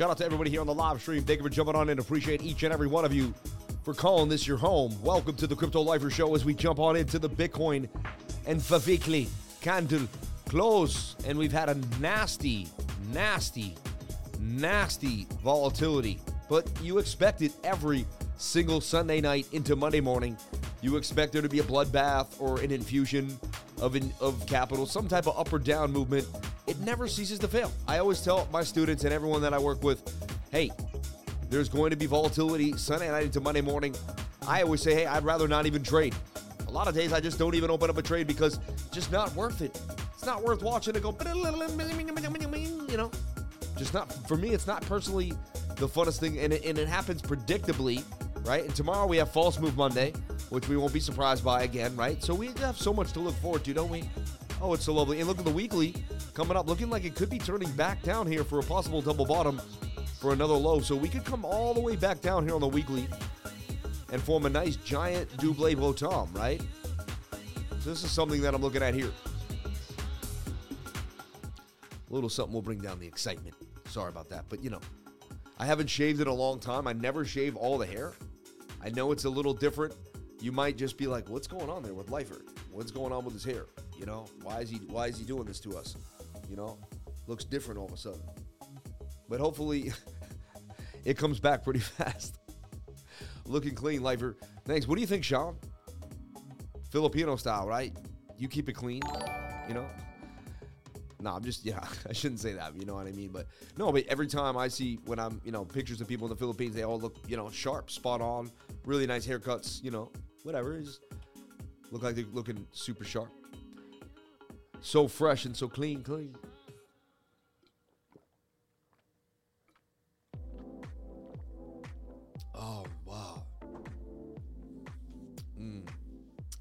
Shout out to everybody here on the live stream. Thank you for jumping on in. Appreciate each and every one of you for calling this your home. Welcome to the Crypto Lifer Show as we jump on into the Bitcoin and weekly candle close. And we've had a nasty, nasty, nasty volatility. But you expect it every single Sunday night into Monday morning. You expect there to be a bloodbath or an infusion of, in, of capital, some type of up or down movement. It never ceases to fail. I always tell my students and everyone that I work with, hey, there's going to be volatility Sunday night into Monday morning. I always say, hey, I'd rather not even trade. A lot of days I just don't even open up a trade because just not worth it. It's not worth watching it go, you know, just not, for me, it's not personally the funnest thing. And it, and it happens predictably, right? And tomorrow we have False Move Monday which we won't be surprised by again, right? So we have so much to look forward to, don't we? Oh, it's so lovely. And look at the weekly coming up, looking like it could be turning back down here for a possible double bottom for another low. So we could come all the way back down here on the weekly and form a nice giant double bottom, right? So this is something that I'm looking at here. A little something will bring down the excitement. Sorry about that, but you know, I haven't shaved in a long time. I never shave all the hair. I know it's a little different you might just be like, "What's going on there with Lifer? What's going on with his hair? You know, why is he why is he doing this to us? You know, looks different all of a sudden." But hopefully, it comes back pretty fast. Looking clean, Lifer. Thanks. What do you think, Sean? Filipino style, right? You keep it clean, you know. No, I'm just yeah. I shouldn't say that. You know what I mean? But no, but every time I see when I'm you know pictures of people in the Philippines, they all look you know sharp, spot on, really nice haircuts. You know, whatever. Just look like they're looking super sharp. So fresh and so clean, clean. Oh, wow. Mm.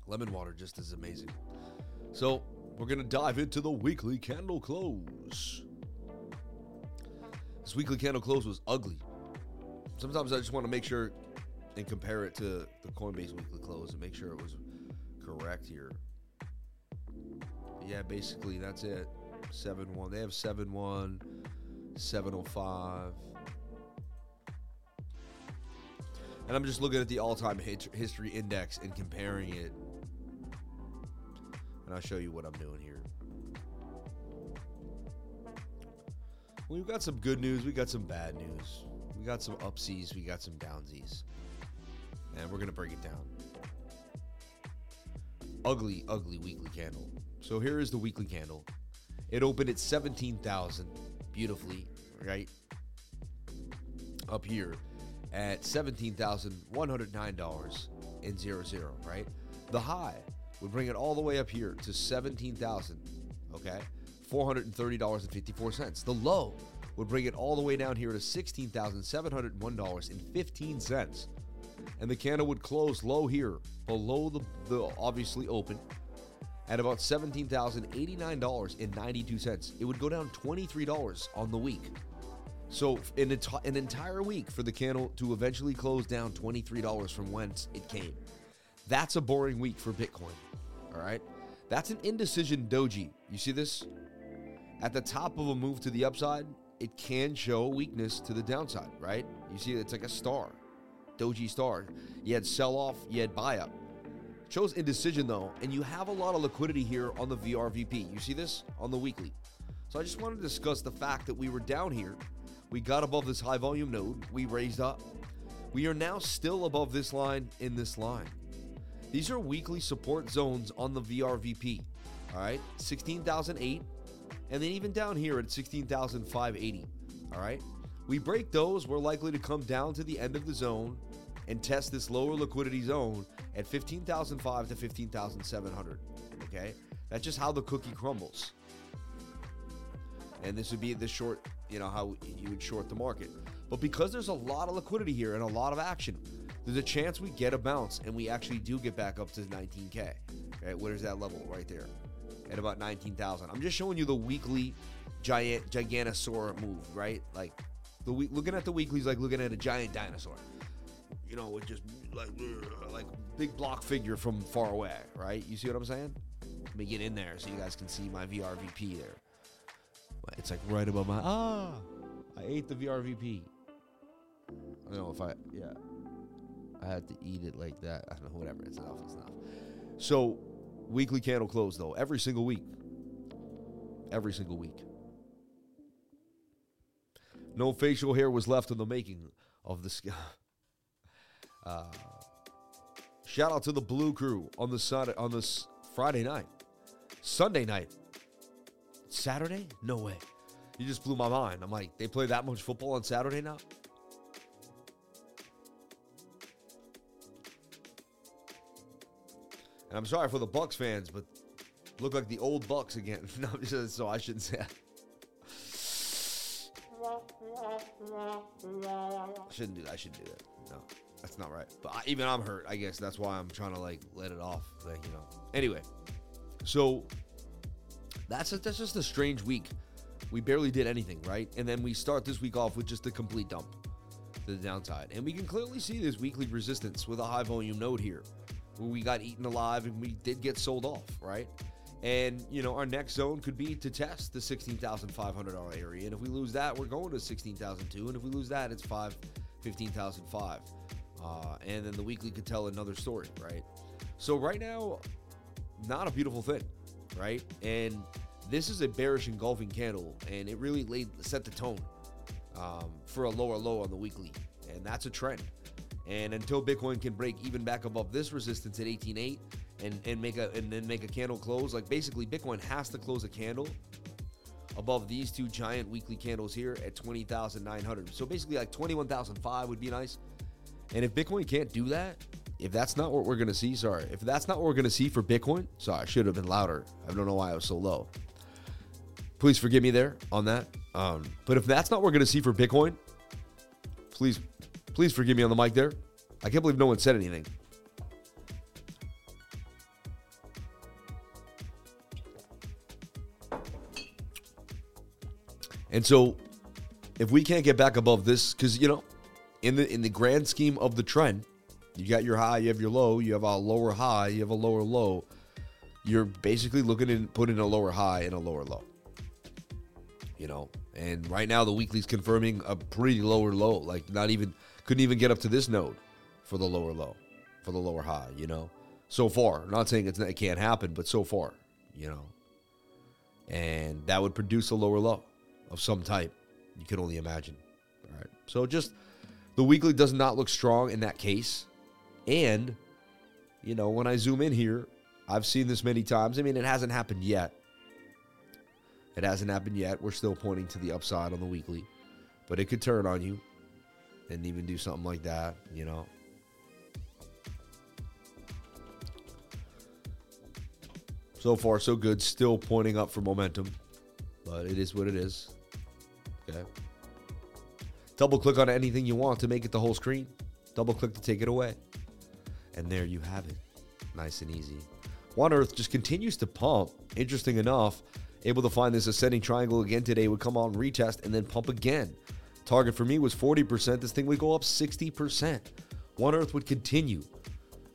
Lemon water just is amazing. So, we're going to dive into the weekly candle close. This weekly candle close was ugly. Sometimes I just want to make sure and compare it to the Coinbase weekly close and make sure it was correct here. yeah, basically that's it. 7 1. They have 7 1, 705. And I'm just looking at the all time history index and comparing it. And I'll show you what I'm doing here. We've got some good news, we got some bad news. We got some upsies, we got some downsies and we're going to break it down. Ugly, ugly weekly candle. So here is the weekly candle. It opened at 17,000 beautifully, right? Up here at $17,109 in 00, right? The high would bring it all the way up here to 17,000, okay? $430.54. The low would bring it all the way down here to $16,701.15 and the candle would close low here, below the, the obviously open, at about $17,089.92. It would go down $23 on the week. So, an, an entire week for the candle to eventually close down $23 from whence it came. That's a boring week for Bitcoin. All right. That's an indecision doji. You see this? At the top of a move to the upside, it can show weakness to the downside, right? You see, it's like a star. Doji Star. You had sell off, you had buy up. Chose indecision though, and you have a lot of liquidity here on the VRVP. You see this on the weekly. So I just wanted to discuss the fact that we were down here. We got above this high volume node, we raised up. We are now still above this line in this line. These are weekly support zones on the VRVP. All right, 16,008, and then even down here at 16,580. All right, we break those, we're likely to come down to the end of the zone and test this lower liquidity zone at 15,005 to 15,700. Okay? That's just how the cookie crumbles. And this would be the short, you know, how you would short the market. But because there's a lot of liquidity here and a lot of action, there's a chance we get a bounce and we actually do get back up to 19K. Okay, where's that level? Right there at about 19,000. I'm just showing you the weekly giant giganosaur move, right? Like the week looking at the weeklies like looking at a giant dinosaur you know, with just like like big block figure from far away, right? You see what I'm saying? Let me get in there so you guys can see my VRVP there. It's like right above my ah. I ate the VRVP. I don't know if I, yeah. I had to eat it like that. I don't know, whatever. It's enough. It's enough. So, weekly candle close, though, every single week. Every single week. No facial hair was left in the making of the sky. Uh, shout out to the Blue Crew on the Sunday, on this Friday night, Sunday night, Saturday. No way! You just blew my mind. I'm like, they play that much football on Saturday now. And I'm sorry for the Bucks fans, but look like the old Bucks again. so I shouldn't say. That. shouldn't do that. I shouldn't do that. No, that's not right. But I, even I'm hurt. I guess that's why I'm trying to like let it off. Like you know. Anyway, so that's that's just a strange week. We barely did anything, right? And then we start this week off with just a complete dump to the downside. And we can clearly see this weekly resistance with a high volume node here, where we got eaten alive and we did get sold off, right? And you know, our next zone could be to test the sixteen thousand five hundred dollar area. And if we lose that, we're going to sixteen thousand two. And if we lose that, it's five fifteen thousand five. Uh, and then the weekly could tell another story, right? So right now, not a beautiful thing, right? And this is a bearish engulfing candle, and it really laid set the tone um, for a lower low on the weekly, and that's a trend. And until Bitcoin can break even back above this resistance at 18.8 and and make a and then make a candle close, like basically Bitcoin has to close a candle above these two giant weekly candles here at 20,900. So basically like 21,005 would be nice. And if Bitcoin can't do that, if that's not what we're going to see, sorry, if that's not what we're going to see for Bitcoin, sorry, I should have been louder. I don't know why I was so low. Please forgive me there on that. Um, but if that's not what we're going to see for Bitcoin, please, please forgive me on the mic there. I can't believe no one said anything. And so, if we can't get back above this, because you know, in the in the grand scheme of the trend, you got your high, you have your low, you have a lower high, you have a lower low. You're basically looking at putting a lower high and a lower low. You know, and right now the weekly's confirming a pretty lower low, like not even couldn't even get up to this node for the lower low, for the lower high. You know, so far. I'm not saying it can't happen, but so far, you know, and that would produce a lower low of some type. You can only imagine. All right. So just the weekly does not look strong in that case. And, you know, when I zoom in here, I've seen this many times. I mean, it hasn't happened yet. It hasn't happened yet. We're still pointing to the upside on the weekly. But it could turn on you and even do something like that, you know. So far, so good. Still pointing up for momentum, but it is what it is. Okay. Double click on anything you want to make it the whole screen. Double click to take it away. And there you have it. Nice and easy. One Earth just continues to pump. Interesting enough, able to find this ascending triangle again today, would come on retest and then pump again. Target for me was 40%. This thing would go up 60%. One Earth would continue.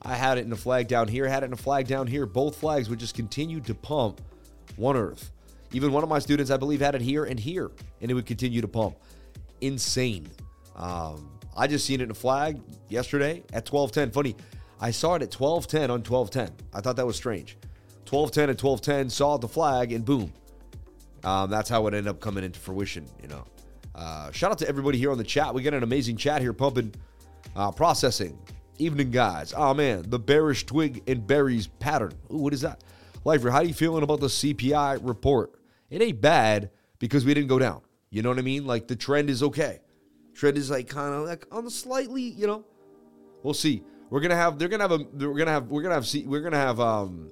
I had it in a flag down here, had it in a flag down here. Both flags would just continue to pump One Earth. Even one of my students, I believe, had it here and here, and it would continue to pump. Insane. Um, I just seen it in a flag yesterday at 1210. Funny, I saw it at 1210 on 1210. I thought that was strange. 1210 and 1210, saw the flag, and boom. Um, that's how it ended up coming into fruition, you know. Uh, shout out to everybody here on the chat. We got an amazing chat here pumping, uh, processing. Evening, guys. Oh, man. The bearish twig and berries pattern. Ooh, what is that? Lifer, how are you feeling about the CPI report? It ain't bad because we didn't go down. You know what I mean? Like the trend is okay. Trend is like kind of like on the slightly, you know. We'll see. We're gonna have. They're gonna have a. We're gonna have. We're gonna have. We're gonna have um,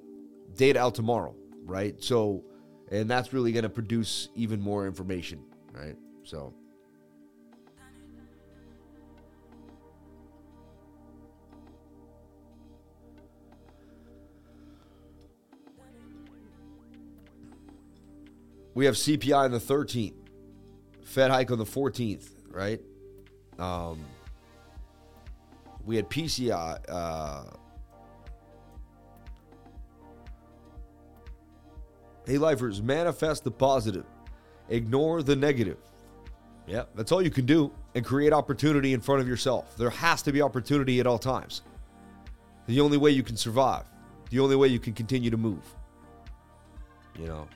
data out tomorrow, right? So, and that's really gonna produce even more information, right? So. We have CPI on the 13th, Fed hike on the 14th, right? Um, we had PCI. Uh, hey, lifers, manifest the positive, ignore the negative. Yeah, that's all you can do and create opportunity in front of yourself. There has to be opportunity at all times. The only way you can survive, the only way you can continue to move. You know.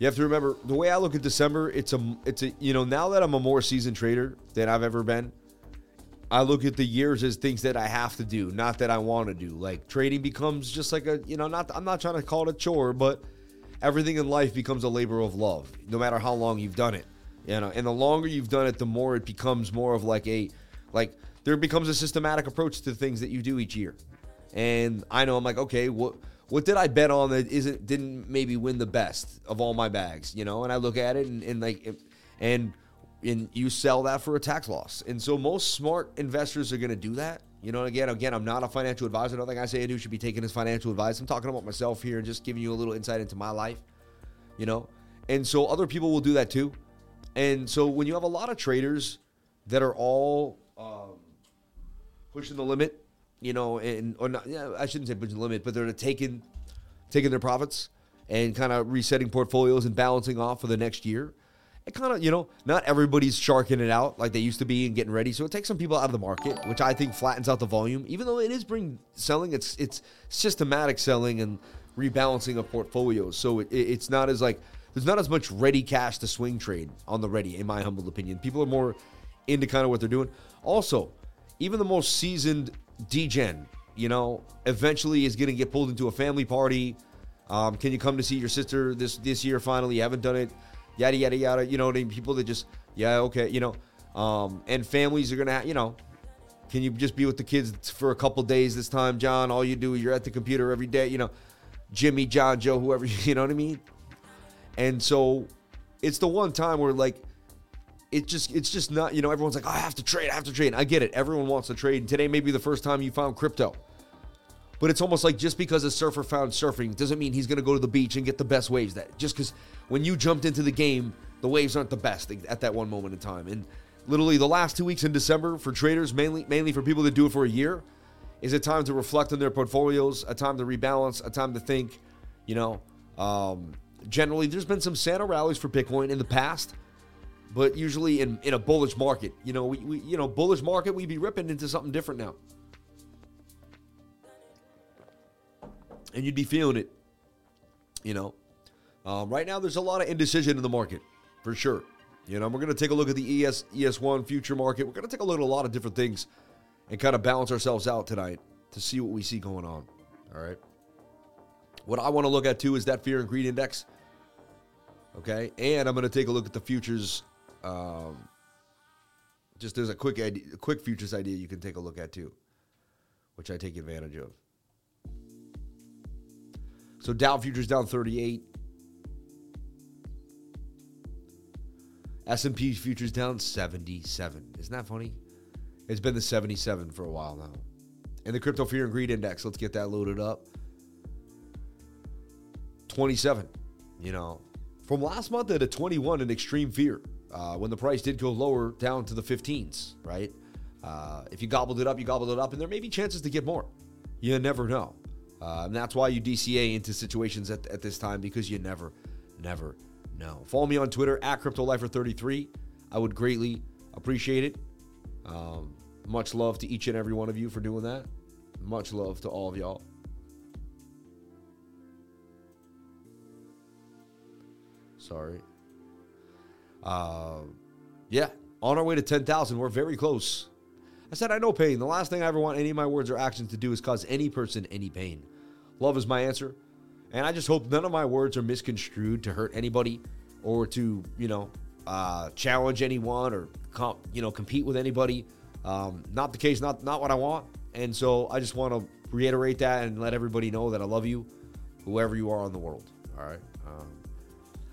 You have to remember the way I look at December. It's a, it's a, you know, now that I'm a more seasoned trader than I've ever been, I look at the years as things that I have to do, not that I want to do. Like trading becomes just like a, you know, not I'm not trying to call it a chore, but everything in life becomes a labor of love, no matter how long you've done it. You know, and the longer you've done it, the more it becomes more of like a, like there becomes a systematic approach to things that you do each year. And I know I'm like, okay, what what did I bet on that isn't didn't maybe win the best of all my bags, you know? And I look at it and, and like and and you sell that for a tax loss. And so most smart investors are going to do that. You know, again, again, I'm not a financial advisor. Nothing I say I do should be taken as financial advice. I'm talking about myself here and just giving you a little insight into my life. You know, and so other people will do that too. And so when you have a lot of traders that are all um, pushing the limit, you know, and or not, yeah, I shouldn't say the limit, but they're taking taking their profits and kind of resetting portfolios and balancing off for the next year it kind of, you know, not everybody's sharking it out like they used to be and getting ready. So it takes some people out of the market, which I think flattens out the volume. Even though it is bring selling, it's it's systematic selling and rebalancing of portfolios. So it, it's not as like there's not as much ready cash to swing trade on the ready, in my humble opinion. People are more into kind of what they're doing. Also, even the most seasoned DGen, you know, eventually is going to get pulled into a family party. Um, can you come to see your sister this this year? Finally, you haven't done it yada yada yada. You know? People that just yeah okay, you know, um, and families are gonna you know. Can you just be with the kids for a couple days this time, John? All you do is you're at the computer every day, you know, Jimmy, John, Joe, whoever, you know what I mean? And so it's the one time where like it just it's just not, you know, everyone's like, I have to trade, I have to trade. I get it. Everyone wants to trade. And today may be the first time you found crypto. But it's almost like just because a surfer found surfing doesn't mean he's going to go to the beach and get the best waves. That just because when you jumped into the game, the waves aren't the best at that one moment in time. And literally, the last two weeks in December for traders, mainly mainly for people that do it for a year, is a time to reflect on their portfolios, a time to rebalance, a time to think. You know, um, generally, there's been some Santa rallies for Bitcoin in the past, but usually in in a bullish market, you know, we, we you know bullish market, we'd be ripping into something different now. and you'd be feeling it. You know, um, right now there's a lot of indecision in the market, for sure. You know, we're going to take a look at the ES ES1 future market. We're going to take a look at a lot of different things and kind of balance ourselves out tonight to see what we see going on. All right. What I want to look at too is that fear and greed index. Okay, and I'm going to take a look at the futures. Um, just there's a quick idea, quick futures idea you can take a look at too, which I take advantage of. So Dow futures down 38. S&P futures down 77. Isn't that funny? It's been the 77 for a while now. And the crypto fear and greed index, let's get that loaded up. 27. You know, from last month at a 21 in extreme fear. Uh, when the price did go lower down to the 15s, right? Uh, if you gobbled it up, you gobbled it up, and there may be chances to get more. You never know. Uh, and that's why you DCA into situations at, at this time because you never, never know. Follow me on Twitter at CryptoLifer33. I would greatly appreciate it. Um, much love to each and every one of you for doing that. Much love to all of y'all. Sorry. Uh, yeah, on our way to 10,000. We're very close. I said, I know pain. The last thing I ever want any of my words or actions to do is cause any person any pain. Love is my answer. And I just hope none of my words are misconstrued to hurt anybody or to, you know, uh, challenge anyone or, comp, you know, compete with anybody. Um, not the case, not, not what I want. And so I just want to reiterate that and let everybody know that I love you, whoever you are in the world. All right. Um,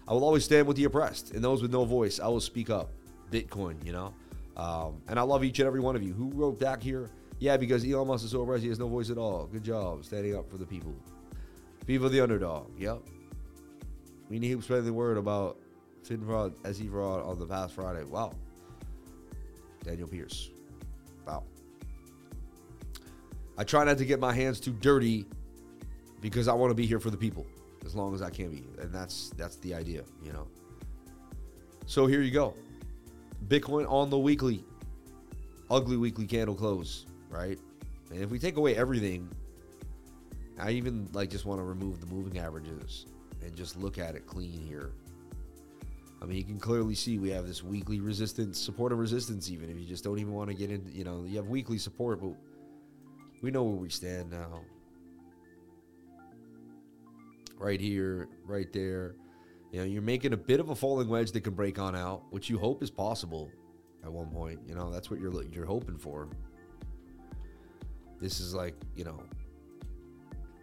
I will always stand with the oppressed and those with no voice. I will speak up. Bitcoin, you know. Um, and I love each and every one of you who wrote back here. Yeah, because Elon Musk is so oppressed, he has no voice at all. Good job standing up for the people. People, the underdog. Yep. We need to spread the word about FIN fraud, SE fraud on the past Friday. Wow. Daniel Pierce. Wow. I try not to get my hands too dirty because I want to be here for the people as long as I can be, and that's that's the idea, you know. So here you go, Bitcoin on the weekly, ugly weekly candle close, right? And if we take away everything, I even like just want to remove the moving averages and just look at it clean here. I mean, you can clearly see we have this weekly resistance, support and resistance. Even if you just don't even want to get in, you know, you have weekly support, but we know where we stand now. Right here, right there. You know, you're making a bit of a falling wedge that can break on out, which you hope is possible at one point. You know, that's what you're you're hoping for. This is like, you know,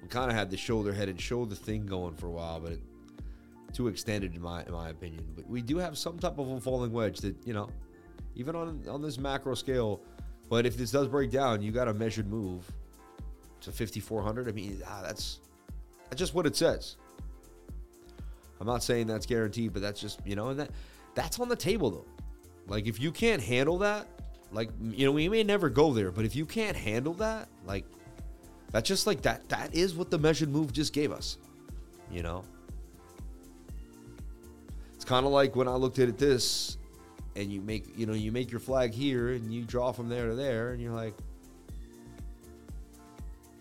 we kind of had the shoulder head and shoulder thing going for a while, but it, too extended in my in my opinion. But we do have some type of a falling wedge that you know, even on on this macro scale. But if this does break down, you got a measured move to 5400. I mean, ah, that's that's just what it says. I'm not saying that's guaranteed, but that's just you know, and that that's on the table though. Like if you can't handle that, like you know, we may never go there, but if you can't handle that, like that's just like that. That is what the measured move just gave us. You know. It's kind of like when I looked at it this, and you make you know you make your flag here and you draw from there to there, and you're like,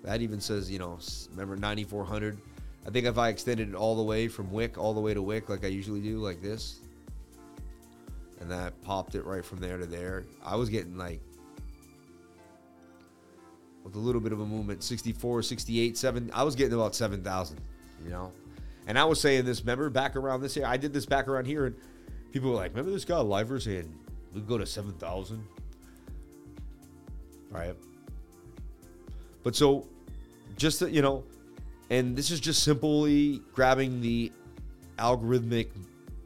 that even says you know remember 9400. I think if I extended it all the way from wick all the way to wick like I usually do, like this, and that popped it right from there to there, I was getting like with a little bit of a movement 64 68 7 i was getting about 7000 you know and I was saying this, remember back around this year? I did this back around here, and people were like, remember this guy Lifer saying we go to 7,000? Right. But so, just, you know, and this is just simply grabbing the algorithmic,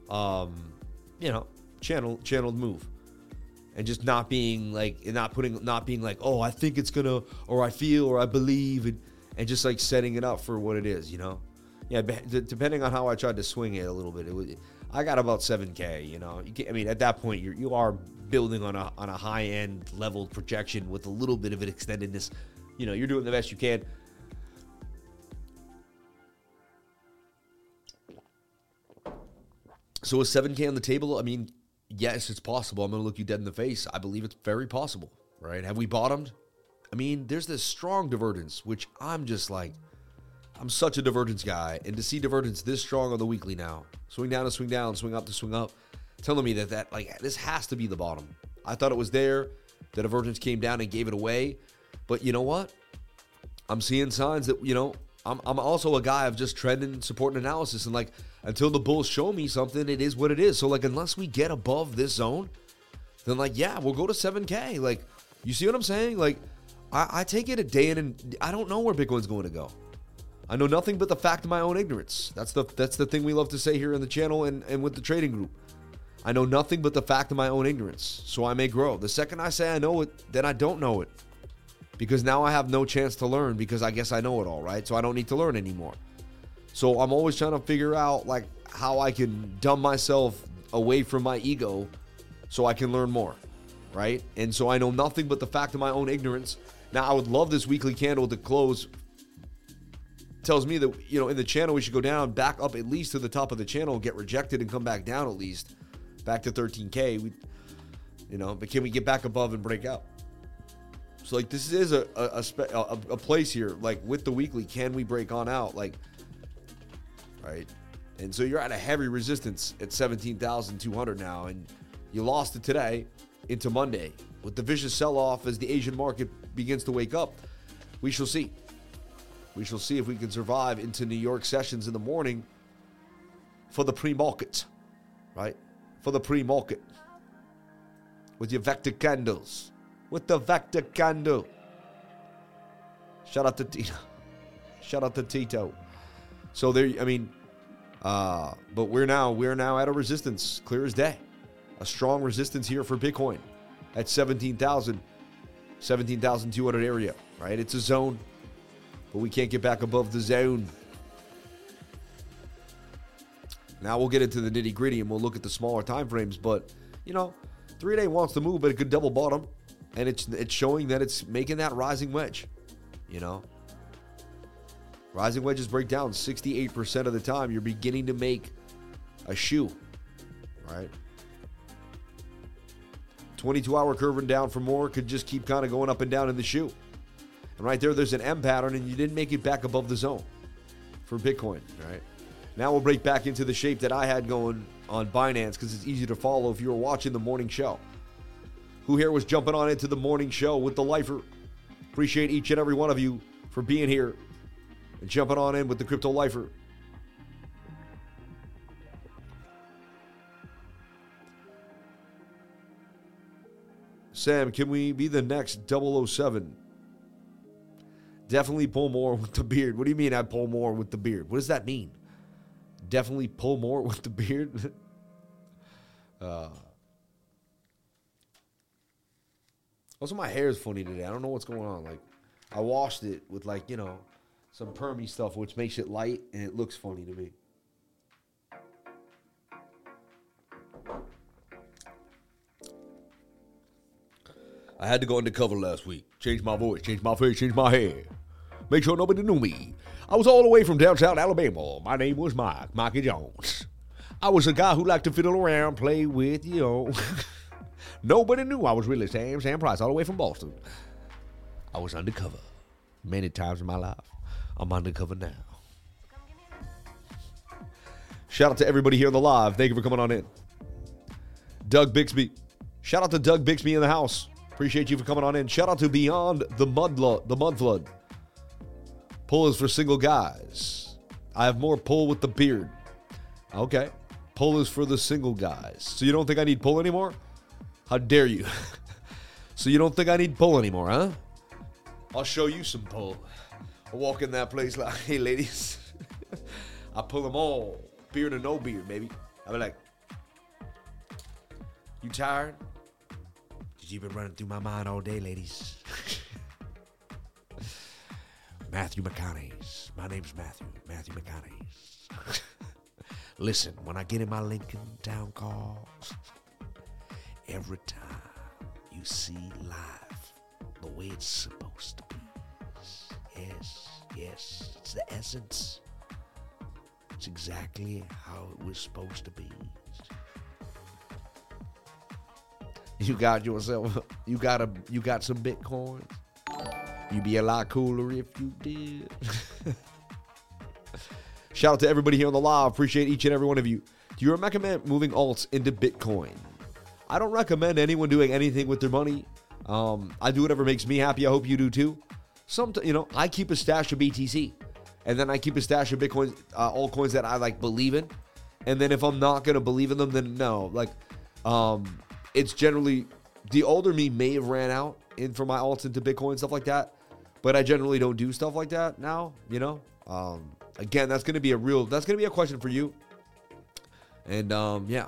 um, you know, channel channeled move and just not being like and not putting not being like oh i think it's gonna or i feel or i believe and and just like setting it up for what it is you know yeah, depending on how I tried to swing it a little bit, it was, I got about 7K. You know, you I mean, at that point, you're, you are building on a on a high end leveled projection with a little bit of an extendedness. You know, you're doing the best you can. So a 7K on the table, I mean, yes, it's possible. I'm going to look you dead in the face. I believe it's very possible, right? Have we bottomed? I mean, there's this strong divergence, which I'm just like, I'm such a divergence guy, and to see divergence this strong on the weekly now, swing down to swing down, swing up to swing up, telling me that that like this has to be the bottom. I thought it was there. The divergence came down and gave it away, but you know what? I'm seeing signs that you know I'm I'm also a guy of just trend and support and analysis, and like until the bulls show me something, it is what it is. So like unless we get above this zone, then like yeah, we'll go to 7K. Like you see what I'm saying? Like I, I take it a day in and I don't know where Bitcoin's going to go. I know nothing but the fact of my own ignorance. That's the that's the thing we love to say here in the channel and, and with the trading group. I know nothing but the fact of my own ignorance, so I may grow. The second I say I know it, then I don't know it. Because now I have no chance to learn because I guess I know it all, right? So I don't need to learn anymore. So I'm always trying to figure out like how I can dumb myself away from my ego so I can learn more, right? And so I know nothing but the fact of my own ignorance. Now I would love this weekly candle to close tells me that you know in the channel we should go down, back up at least to the top of the channel, get rejected, and come back down at least back to 13k. We, you know, but can we get back above and break out? So like this is a a, a, a place here. Like with the weekly, can we break on out? Like, right? And so you're at a heavy resistance at 17,200 now, and you lost it today into Monday with the vicious sell-off as the Asian market begins to wake up. We shall see. We shall see if we can survive into New York sessions in the morning for the pre market, right? For the pre market. With your vector candles. With the vector candle. Shout out to Tito. Shout out to Tito. So there, I mean, uh, but we're now we're now at a resistance, clear as day. A strong resistance here for Bitcoin at 17,000, 17,200 area, right? It's a zone but we can't get back above the zone. Now we'll get into the nitty gritty and we'll look at the smaller time frames. But you know, three day wants to move, but it could double bottom, and it's it's showing that it's making that rising wedge. You know, Rising wedges break down 68% of the time. You're beginning to make a shoe, right? 22 hour curving down for more could just keep kind of going up and down in the shoe. And right there, there's an M pattern, and you didn't make it back above the zone for Bitcoin, right? Now we'll break back into the shape that I had going on Binance because it's easy to follow if you were watching the morning show. Who here was jumping on into the morning show with the lifer? Appreciate each and every one of you for being here and jumping on in with the crypto lifer. Sam, can we be the next 007? Definitely pull more with the beard. What do you mean I pull more with the beard? What does that mean? Definitely pull more with the beard? uh, also, my hair is funny today. I don't know what's going on. Like, I washed it with, like, you know, some permy stuff, which makes it light and it looks funny to me. I had to go undercover last week. Change my voice, change my face, change my hair. Make sure nobody knew me. I was all the way from downtown Alabama. My name was Mike, Mikey Jones. I was a guy who liked to fiddle around, play with, you know. nobody knew I was really Sam, Sam Price, all the way from Boston. I was undercover many times in my life. I'm undercover now. Shout out to everybody here on the live. Thank you for coming on in. Doug Bixby. Shout out to Doug Bixby in the house. Appreciate you for coming on in. Shout out to Beyond the Mud, the mud Flood. Pull is for single guys. I have more pull with the beard. Okay. Pull is for the single guys. So you don't think I need pull anymore? How dare you? so you don't think I need pull anymore, huh? I'll show you some pull. I walk in that place like, hey, ladies. I pull them all. Beard or no beard, baby. I be like, you tired? Cause You've been running through my mind all day, ladies. Matthew McConaughey's. My name's Matthew. Matthew McConaughey's. Listen, when I get in my Lincoln Town car, every time you see life the way it's supposed to be. Yes, yes, it's the essence. It's exactly how it was supposed to be. You got yourself. You got a. You got some bitcoins. You'd be a lot cooler if you did. Shout out to everybody here on the live. Appreciate each and every one of you. Do you recommend moving alts into Bitcoin? I don't recommend anyone doing anything with their money. Um, I do whatever makes me happy. I hope you do too. Some, you know, I keep a stash of BTC, and then I keep a stash of Bitcoin, uh, altcoins that I like believe in. And then if I'm not gonna believe in them, then no. Like, um, it's generally the older me may have ran out in for my alts into Bitcoin stuff like that, but I generally don't do stuff like that now. You know, um, again, that's going to be a real that's going to be a question for you, and um, yeah,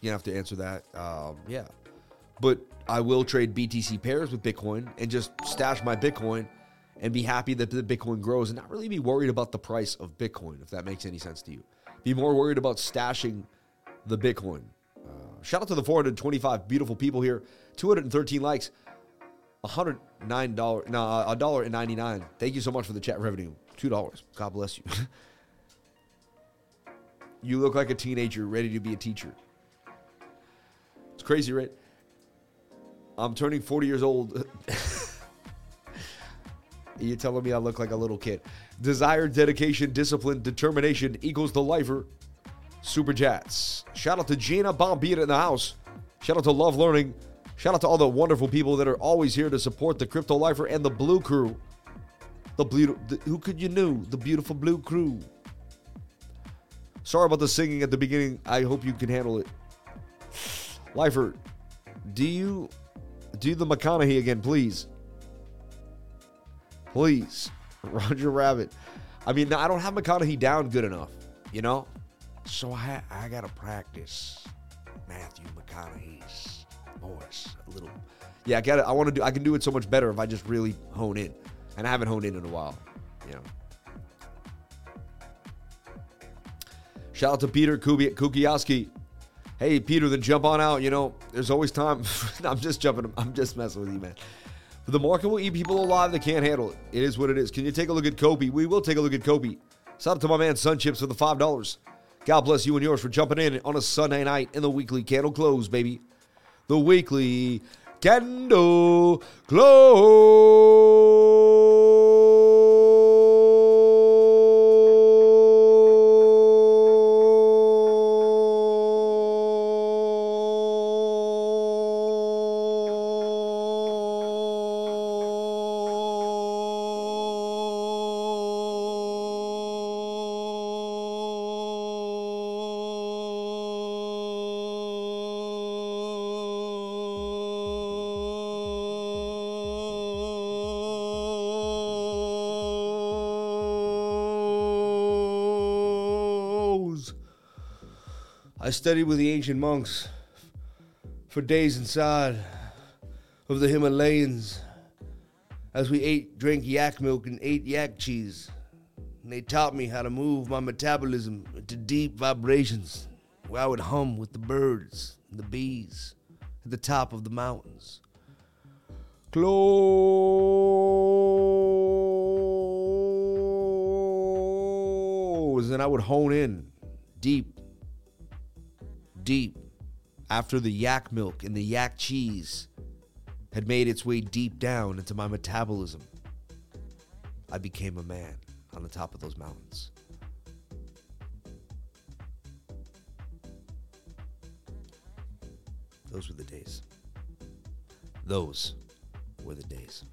you have to answer that. Um, yeah, but I will trade BTC pairs with Bitcoin and just stash my Bitcoin and be happy that the Bitcoin grows and not really be worried about the price of Bitcoin, if that makes any sense to you. Be more worried about stashing the Bitcoin uh, Shout out to the 425 beautiful people here. 213 likes. $109. No, a dollar and 99. Thank you so much for the chat revenue. $2. God bless you. you look like a teenager ready to be a teacher. It's crazy, right? I'm turning 40 years old. You're telling me I look like a little kid. Desire, dedication, discipline, determination equals the lifer. Super Jets. Shout out to Gina Bombita in the house. Shout out to Love Learning. Shout out to all the wonderful people that are always here to support the Crypto Lifer and the Blue Crew. The blue, the, who could you know? The beautiful Blue Crew. Sorry about the singing at the beginning. I hope you can handle it. Lifer, do you do the McConaughey again, please? Please, Roger Rabbit. I mean, I don't have McConaughey down good enough. You know, so I I gotta practice Matthew McConaughey's voice a little. Yeah, I gotta, I want to do. I can do it so much better if I just really hone in, and I haven't honed in in a while. You know. Shout out to Peter Kukiowski. Hey, Peter, then jump on out. You know, there's always time. I'm just jumping. I'm just messing with you, man. The market will eat people alive that can't handle it. It is what it is. Can you take a look at Kobe? We will take a look at Kobe. Shout out to my man Sun Chips for the five dollars. God bless you and yours for jumping in on a Sunday night in the weekly candle close, baby. The weekly candle close. I studied with the ancient monks for days inside of the Himalayas as we ate, drank yak milk, and ate yak cheese. And they taught me how to move my metabolism into deep vibrations where I would hum with the birds and the bees at the top of the mountains. Close. And I would hone in deep, deep after the yak milk and the yak cheese had made its way deep down into my metabolism. I became a man on the top of those mountains. Those were the days. Those were the days.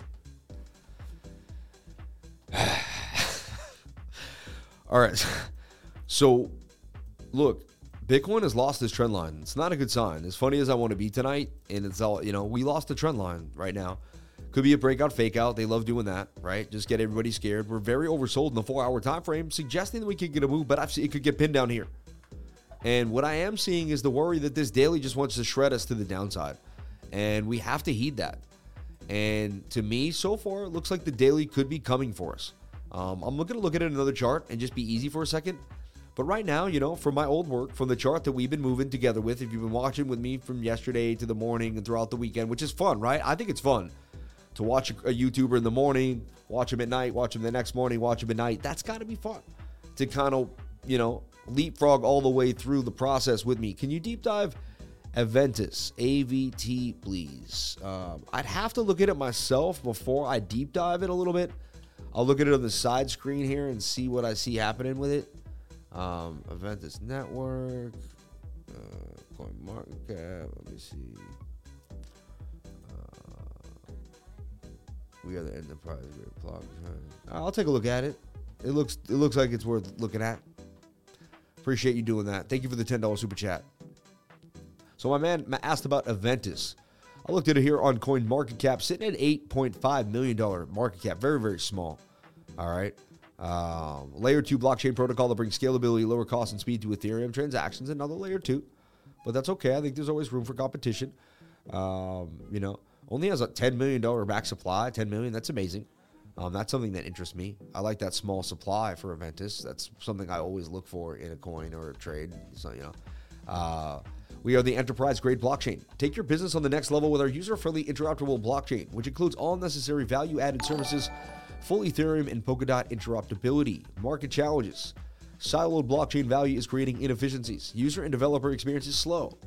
All right. So, look, Bitcoin has lost this trend line. It's not a good sign. As funny as I want to be tonight, and it's all, you know, we lost the trend line right now. Could be a breakout, fake out. They love doing that, right? Just get everybody scared. We're very oversold in the four hour time frame, suggesting that we could get a move, but I've seen it could get pinned down here. And what I am seeing is the worry that this daily just wants to shred us to the downside. And we have to heed that. And to me, so far, it looks like the daily could be coming for us. Um, I'm looking to look at another chart and just be easy for a second. But right now, you know, from my old work, from the chart that we've been moving together with, if you've been watching with me from yesterday to the morning and throughout the weekend, which is fun, right? I think it's fun to watch a, YouTuber in the morning, watch him at night, watch him the next morning, watch him at night. That's got to be fun to kind of, you know, leapfrog all the way through the process with me. Can you deep dive Aventus, AVT, please? Um, I'd have to look at it myself before I deep dive it a little bit. I'll look at it on the side screen here and see what I see happening with it. Um, Aventus Network, uh, Coin Market Cap. Let me see. Uh, we are the enterprise great. I'll take a look at it. It looks it looks like it's worth looking at. Appreciate you doing that. Thank you for the ten dollars super chat. So my man asked about Aventus. I looked at it here on Coin Market Cap, sitting at eight point five million dollar market cap, very very small. All right. Um, layer two blockchain protocol that brings scalability, lower cost, and speed to Ethereum transactions. Another layer two, but that's okay. I think there's always room for competition. Um, you know, only has a ten million dollar back supply. Ten million, that's amazing. Um, that's something that interests me. I like that small supply for Aventus. That's something I always look for in a coin or a trade. So you know, uh, we are the enterprise grade blockchain. Take your business on the next level with our user friendly, interoperable blockchain, which includes all necessary value added services full Ethereum and Polkadot interoperability, market challenges. Siloed blockchain value is creating inefficiencies. User and developer experience is slow.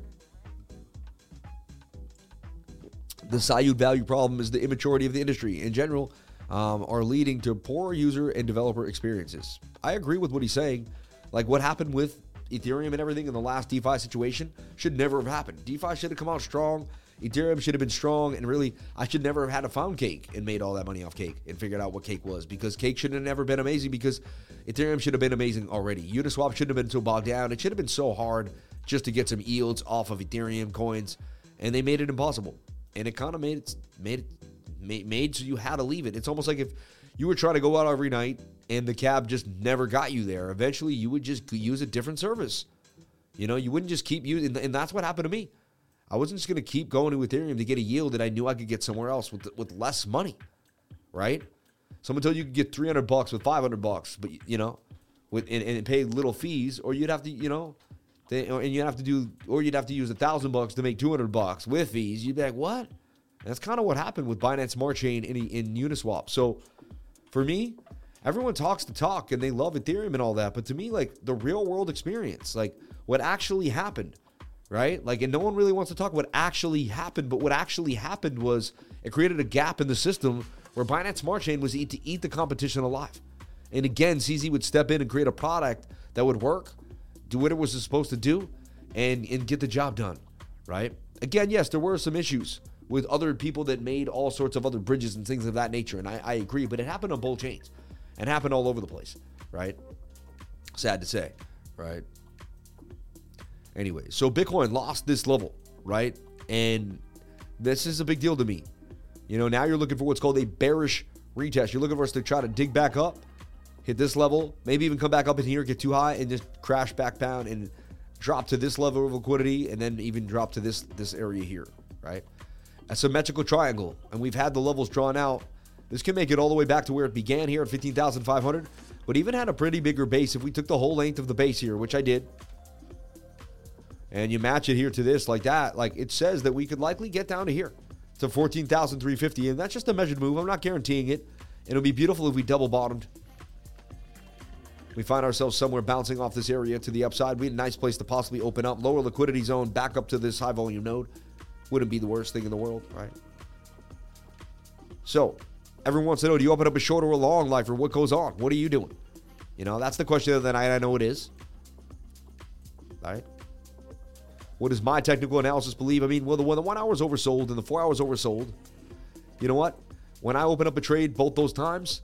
The siloed value problem is the immaturity of the industry in general, um, are leading to poor user and developer experiences. I agree with what he's saying. Like what happened with Ethereum and everything in the last DeFi situation should never have happened. DeFi should have come out strong. Ethereum should have been strong, and really, I should never have had a found cake and made all that money off cake and figured out what cake was because cake should have never been amazing because Ethereum should have been amazing already. Uniswap shouldn't have been so bogged down. It should have been so hard just to get some yields off of Ethereum coins, and they made it impossible. And it kind of made it made it made, made so you had to leave it. It's almost like if you were trying to go out every night and the cab just never got you there. Eventually, you would just use a different service. You know, you wouldn't just keep using, and that's what happened to me. I wasn't just going to keep going to Ethereum to get a yield that I knew I could get somewhere else with with less money, right? Someone told you you could get 300 bucks with 500 bucks, but you know, with and, and pay little fees, or you'd have to, you know, they, and you'd have to do, or you'd have to use a thousand bucks to make 200 bucks with fees. You'd be like, what? And that's kind of what happened with Binance Smart Chain in, in Uniswap. So for me, everyone talks the talk and they love Ethereum and all that. But to me, like the real world experience, like what actually happened, right? Like, and no one really wants to talk what actually happened. But what actually happened was it created a gap in the system where Binance Smart Chain was eat to eat the competition alive. And again, CZ would step in and create a product that would work, do what it was supposed to do, and, and get the job done, right? Again, yes, there were some issues with other people that made all sorts of other bridges and things of that nature. And I, I agree, but it happened on both chains and happened all over the place, right? Sad to say, right? Anyway, so Bitcoin lost this level, right? And this is a big deal to me. You know, now you're looking for what's called a bearish retest. You're looking for us to try to dig back up, hit this level, maybe even come back up in here, get too high, and just crash back down and drop to this level of liquidity, and then even drop to this this area here, right? A symmetrical triangle, and we've had the levels drawn out. This can make it all the way back to where it began here at 15,500, but even had a pretty bigger base. If we took the whole length of the base here, which I did, and you match it here to this like that, like it says that we could likely get down to here to 14,350. And that's just a measured move. I'm not guaranteeing it. It'll be beautiful if we double bottomed. We find ourselves somewhere bouncing off this area to the upside. We had a nice place to possibly open up, lower liquidity zone, back up to this high volume node. Wouldn't be the worst thing in the world, right? So, everyone wants to know do you open up a short or a long life or what goes on? What are you doing? You know, that's the question of the night. I know it is. All right. What does my technical analysis believe? I mean, well, the one, the one hour is oversold and the four hours oversold. You know what? When I open up a trade both those times,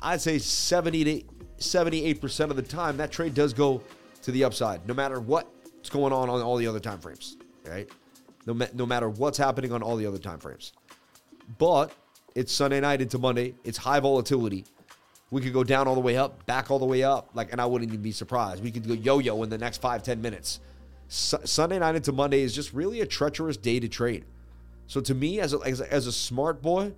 I'd say 70 to 78% of the time that trade does go to the upside, no matter what's going on on all the other time frames, right? No, no matter what's happening on all the other time frames. But it's Sunday night into Monday. It's high volatility. We could go down all the way up, back all the way up, like, and I wouldn't even be surprised. We could go yo-yo in the next five, ten minutes. Sunday night into Monday is just really a treacherous day to trade. So to me, as a, as a, as a smart boy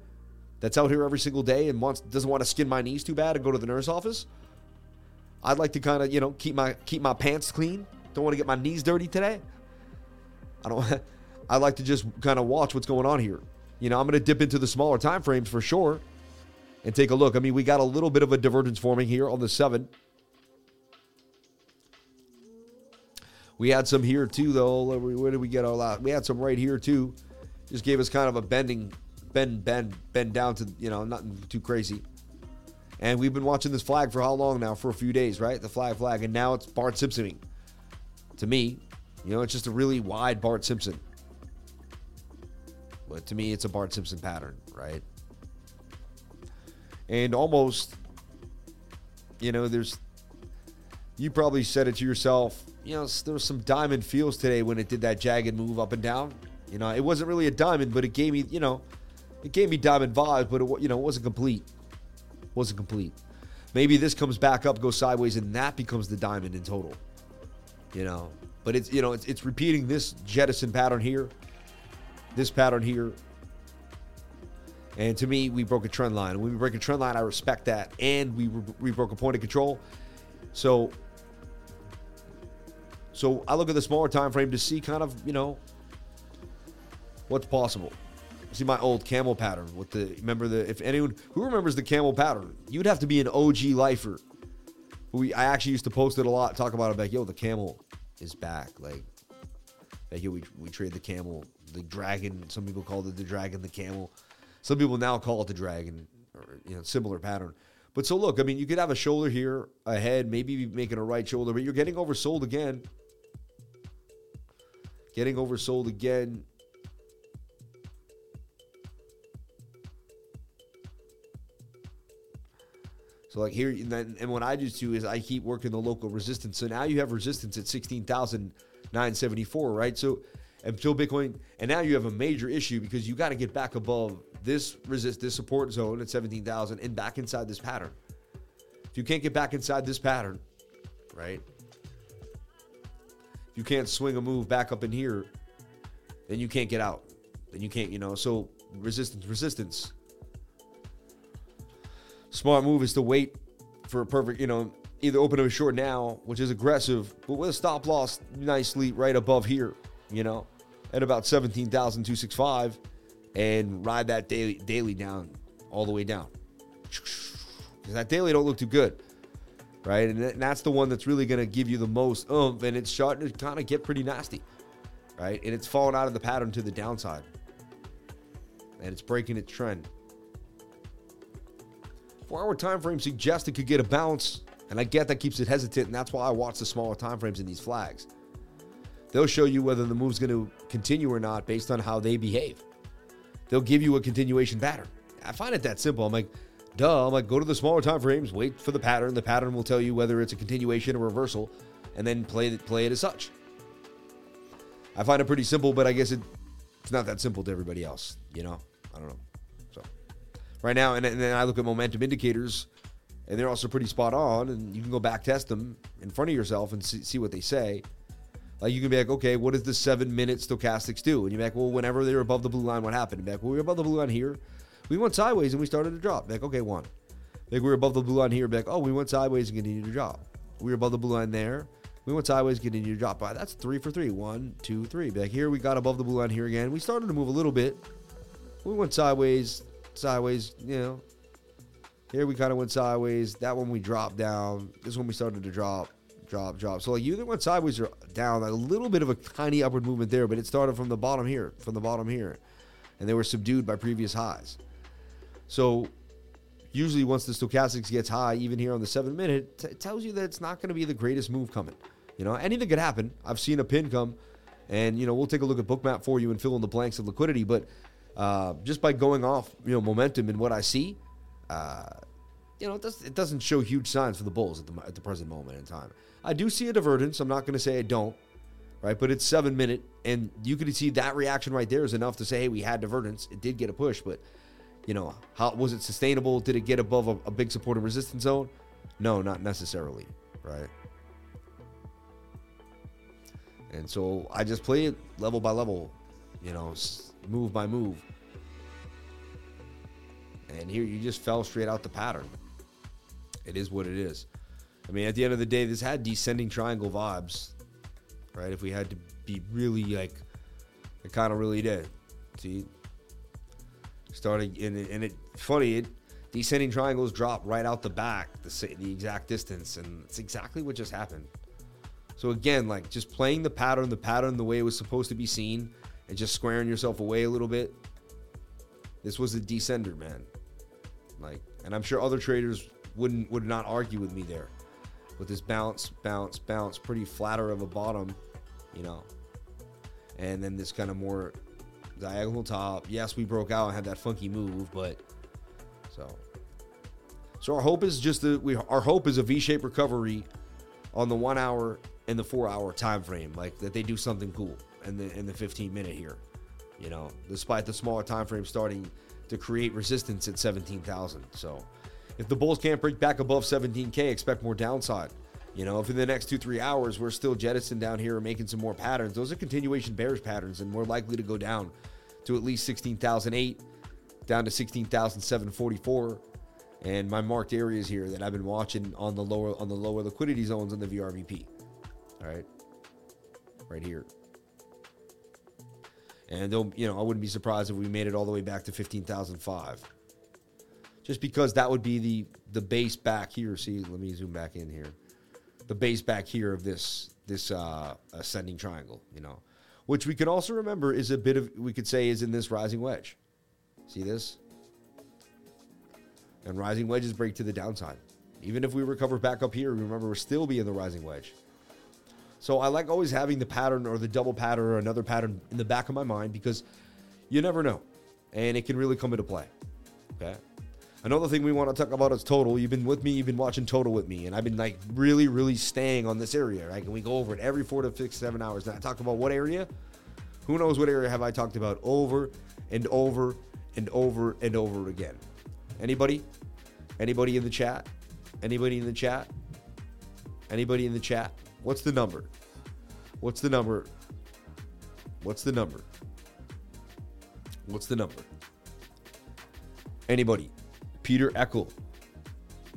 that's out here every single day and wants doesn't want to skin my knees too bad and go to the nurse office, I'd like to kind of you know keep my keep my pants clean. Don't want to get my knees dirty today. I don't. I like to just kind of watch what's going on here. You know, I'm going to dip into the smaller time frames for sure and take a look. I mean, we got a little bit of a divergence forming here on the seven. We had some here too, though. Where did we get all that? We had some right here too. Just gave us kind of a bending, bend, bend, bend down to you know nothing too crazy. And we've been watching this flag for how long now? For a few days, right? The flag, flag, and now it's Bart Simpsoning. To me, you know, it's just a really wide Bart Simpson. But to me, it's a Bart Simpson pattern, right? And almost, you know, there's. You probably said it to yourself you know, there was some diamond feels today when it did that jagged move up and down. You know, it wasn't really a diamond, but it gave me, you know, it gave me diamond vibes, but it, you know, it wasn't complete. It wasn't complete. Maybe this comes back up, goes sideways, and that becomes the diamond in total. You know, but it's you know it's, it's repeating this jettison pattern here, this pattern here, and to me, we broke a trend line. When we break a trend line, I respect that, and we we broke a point of control. So so I look at the smaller time frame to see kind of, you know, what's possible. See my old camel pattern with the remember the if anyone who remembers the camel pattern, you'd have to be an OG lifer. We I actually used to post it a lot, talk about it like, yo, the camel is back. Like like yo, we we trade the camel, the dragon. Some people call it the dragon, the camel. Some people now call it the dragon, or you know, similar pattern. But so look, I mean, you could have a shoulder here, a head, maybe making a right shoulder, but you're getting oversold again getting oversold again. So like here, and, then, and what I do too is I keep working the local resistance. So now you have resistance at sixteen thousand nine seventy four, right? So until Bitcoin, and now you have a major issue because you got to get back above this resist, this support zone at seventeen thousand, and back inside this pattern. If you can't get back inside this pattern, right? You can't swing a move back up in here, then you can't get out. Then you can't, you know. So resistance, resistance. Smart move is to wait for a perfect, you know, either open up a short now, which is aggressive, but with a stop loss nicely right above here, you know. at about 17,265 and ride that daily daily down all the way down. Because that daily don't look too good, right? And that's the one that's really going to give you the most oomph, and it's starting to kind of get pretty nasty, right? And it's falling out of the pattern to the downside, and it's breaking its trend. Four-hour time frame suggests it could get a bounce, and I get that keeps it hesitant, and that's why I watch the smaller time frames in these flags. They'll show you whether the move's going to continue or not based on how they behave. They'll give you a continuation pattern. I find it that simple. I'm like, duh. I'm like, go to the smaller time frames, wait for the pattern. The pattern will tell you whether it's a continuation or reversal, and then play it, play it as such. I find it pretty simple, but I guess it, it's not that simple to everybody else. You know, I don't know. So right now, and, and then I look at momentum indicators, and they're also pretty spot on. And you can go back test them in front of yourself and see, see what they say. Like you can be like, okay, what does the seven minute stochastics do? And you're like, well, whenever they're above the blue line, what happened? And you're like, well, we are above the blue line here. We went sideways and we started to drop. Like, okay, one. Like we were above the blue line here. Like, oh, we went sideways and continued to drop. We were above the blue line there. We went sideways, continued to drop. By that's three for three. One, two, three. Like here, we got above the blue line here again. We started to move a little bit. We went sideways, sideways. You know, here we kind of went sideways. That one we dropped down. This one we started to drop drop, drop. So like you either went sideways or down, like a little bit of a tiny upward movement there, but it started from the bottom here, from the bottom here, and they were subdued by previous highs. So usually once the stochastics gets high, even here on the seven minute, t- it tells you that it's not going to be the greatest move coming. You know, anything could happen. I've seen a pin come, and you know we'll take a look at bookmap for you and fill in the blanks of liquidity. But uh, just by going off, you know, momentum and what I see, uh, you know, it, does, it doesn't show huge signs for the Bulls at the, at the present moment in time. I do see a divergence. I'm not going to say I don't, right? But it's seven minute, and you could see that reaction right there is enough to say, hey, we had divergence. It did get a push, but you know, how was it sustainable? Did it get above a, a big support and resistance zone? No, not necessarily, right? And so I just play it level by level, you know, move by move. And here you just fell straight out the pattern. It is what it is. I mean, at the end of the day, this had descending triangle vibes, right? If we had to be really like, it kind of really did. See, starting and it, and it funny, it descending triangles drop right out the back, the the exact distance, and it's exactly what just happened. So again, like just playing the pattern, the pattern the way it was supposed to be seen, and just squaring yourself away a little bit. This was a descender, man. Like, and I'm sure other traders wouldn't would not argue with me there with this bounce, bounce, bounce, pretty flatter of a bottom, you know. And then this kind of more diagonal top. Yes, we broke out and had that funky move, but so so our hope is just that we our hope is a V-shaped recovery on the one hour and the four hour time frame, like that they do something cool in the in the 15 minute here. You know, despite the smaller time frame starting to create resistance at 17,000. So if the Bulls can't break back above 17K, expect more downside. You know, if in the next two, three hours we're still jettisoned down here and making some more patterns, those are continuation bearish patterns and more likely to go down to at least 16,008, down to 16,744. And my marked areas here that I've been watching on the lower on the lower liquidity zones on the VRVP. All right. Right here. And they'll, you know, I wouldn't be surprised if we made it all the way back to 15,005 just because that would be the the base back here. See, let me zoom back in here. The base back here of this this uh, ascending triangle, you know, which we can also remember is a bit of we could say is in this rising wedge. See this? And rising wedges break to the downside. Even if we recover back up here, remember we're still be in the rising wedge. So I like always having the pattern or the double pattern or another pattern in the back of my mind because you never know. And it can really come into play. Okay. Another thing we want to talk about is total. You've been with me, you've been watching total with me, and I've been like really, really staying on this area, right? And we go over it every four to six, seven hours. And I talk about what area? Who knows what area have I talked about over and over and over and over again? Anybody? Anybody in the chat? Anybody in the chat? Anybody in the chat? What's the number? What's the number? What's the number? What's the number? Anybody? Peter Eckel,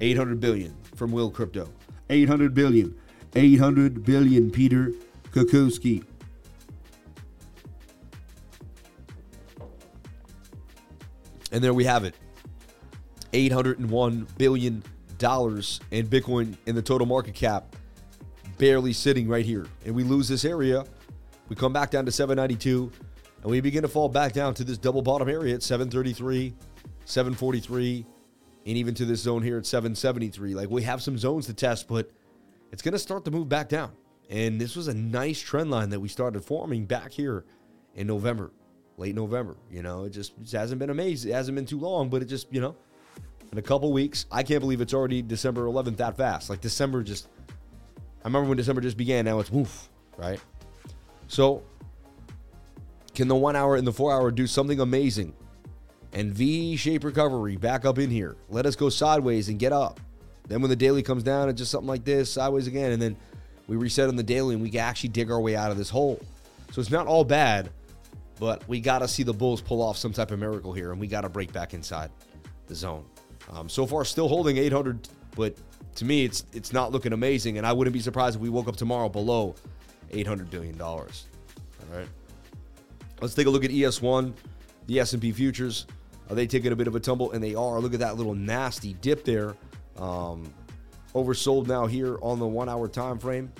800 billion from Will Crypto. 800 billion. 800 billion, Peter Kukuski. And there we have it. 801 billion dollars in Bitcoin in the total market cap barely sitting right here. And we lose this area, we come back down to 792 and we begin to fall back down to this double bottom area at 733, 743 and even to this zone here at 773. Like we have some zones to test, but it's going to start to move back down. And this was a nice trend line that we started forming back here in November, late November. You know, it just hasn't been amazing. It hasn't been too long, but it just, you know, in a couple weeks, I can't believe it's already December 11th that fast. Like December just, I remember when December just began. Now it's woof, right? So, can the one hour and the four hour do something amazing? And V shape recovery back up in here. Let us go sideways and get up. Then when the daily comes down, it's just something like this, sideways again. And then we reset on the daily and we can actually dig our way out of this hole. So it's not all bad, but we got to see the Bulls pull off some type of miracle here and we got to break back inside the zone. Um, so far, still holding 800, but to me, it's it's not looking amazing. And I wouldn't be surprised if we woke up tomorrow below 800 billion dollars. All right, let's take a look at ES1, the S&P futures. Are they taking a bit of a tumble? And they are. Look at that little nasty dip there. Um, oversold now here on the one-hour time frame.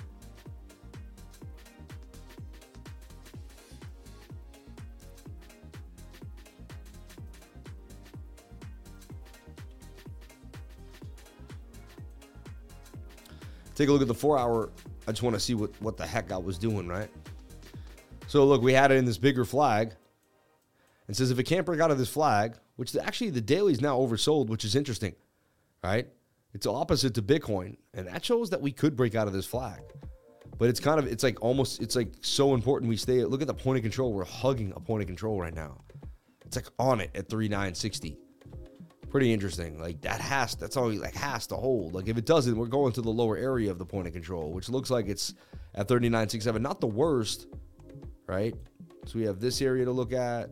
Take a look at the four hour. I just want to see what, what the heck I was doing, right? So look, we had it in this bigger flag. And says if it can't break out of this flag, which actually the daily is now oversold, which is interesting, right? It's opposite to Bitcoin, and that shows that we could break out of this flag. But it's kind of it's like almost it's like so important we stay. Look at the point of control. We're hugging a point of control right now. It's like on it at 3960 pretty interesting. Like that has that's all like has to hold. Like if it doesn't, we're going to the lower area of the point of control, which looks like it's at 39.67. Not the worst, right? So we have this area to look at,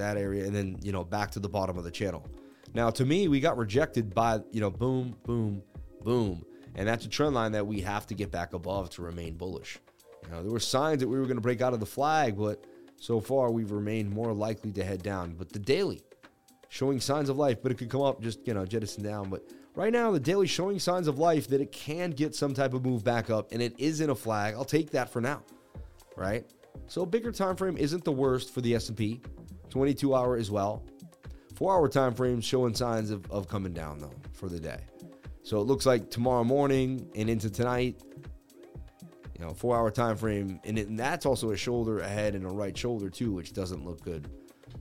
that area, and then you know back to the bottom of the channel. Now to me, we got rejected by you know boom, boom, boom, and that's a trend line that we have to get back above to remain bullish. You know, there were signs that we were going to break out of the flag, but so far we've remained more likely to head down. But the daily showing signs of life, but it could come up just, you know, jettison down. But right now, the daily showing signs of life that it can get some type of move back up, and it is in a flag. I'll take that for now, right? So bigger time frame isn't the worst for the S&P, 22 hour as well. Four hour time frame showing signs of, of coming down though for the day. So it looks like tomorrow morning and into tonight, you know, four hour time frame, and, it, and that's also a shoulder ahead and a right shoulder too, which doesn't look good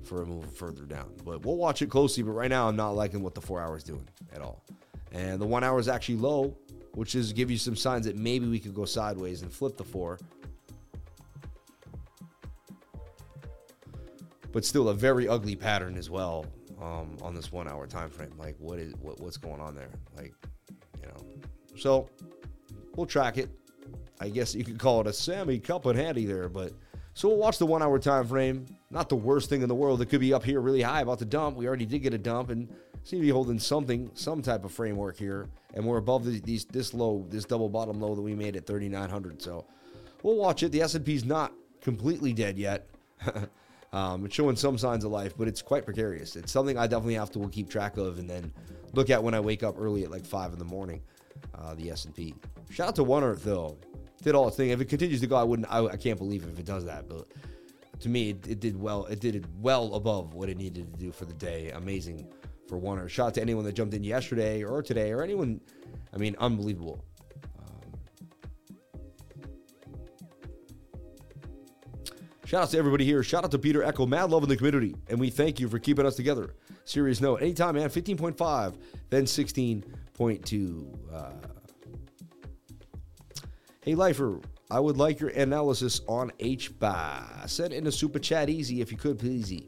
for a move further down. But we'll watch it closely. But right now, I'm not liking what the four hours doing at all. And the one hour is actually low, which is give you some signs that maybe we could go sideways and flip the four. But still, a very ugly pattern as well um, on this one hour time frame. Like, what is what, what's going on there? Like, you know. So we'll track it. I guess you could call it a semi cup and handy there, but so we'll watch the one hour time frame. Not the worst thing in the world. It could be up here really high about the dump. We already did get a dump and seem to be holding something, some type of framework here. And we're above the, these this low, this double bottom low that we made at 3,900. So we'll watch it. The S&P's not completely dead yet. um, it's showing some signs of life, but it's quite precarious. It's something I definitely have to keep track of and then look at when I wake up early at like five in the morning. Uh, the S&P. Shout out to One Earth though did all its thing. If it continues to go, I wouldn't. I, I can't believe it if it does that. But to me, it, it, did well. It did it well above what it needed to do for the day. Amazing for one. Or shot to anyone that jumped in yesterday or today or anyone. I mean, unbelievable. Shout out to everybody here. Shout out to Peter Echo. Mad love in the community. And we thank you for keeping us together. Serious note. Anytime, man. 15.5, then 16.2. Uh, Hey, Lifer, I would like your analysis on HBA. Send in a super chat easy if you could, please.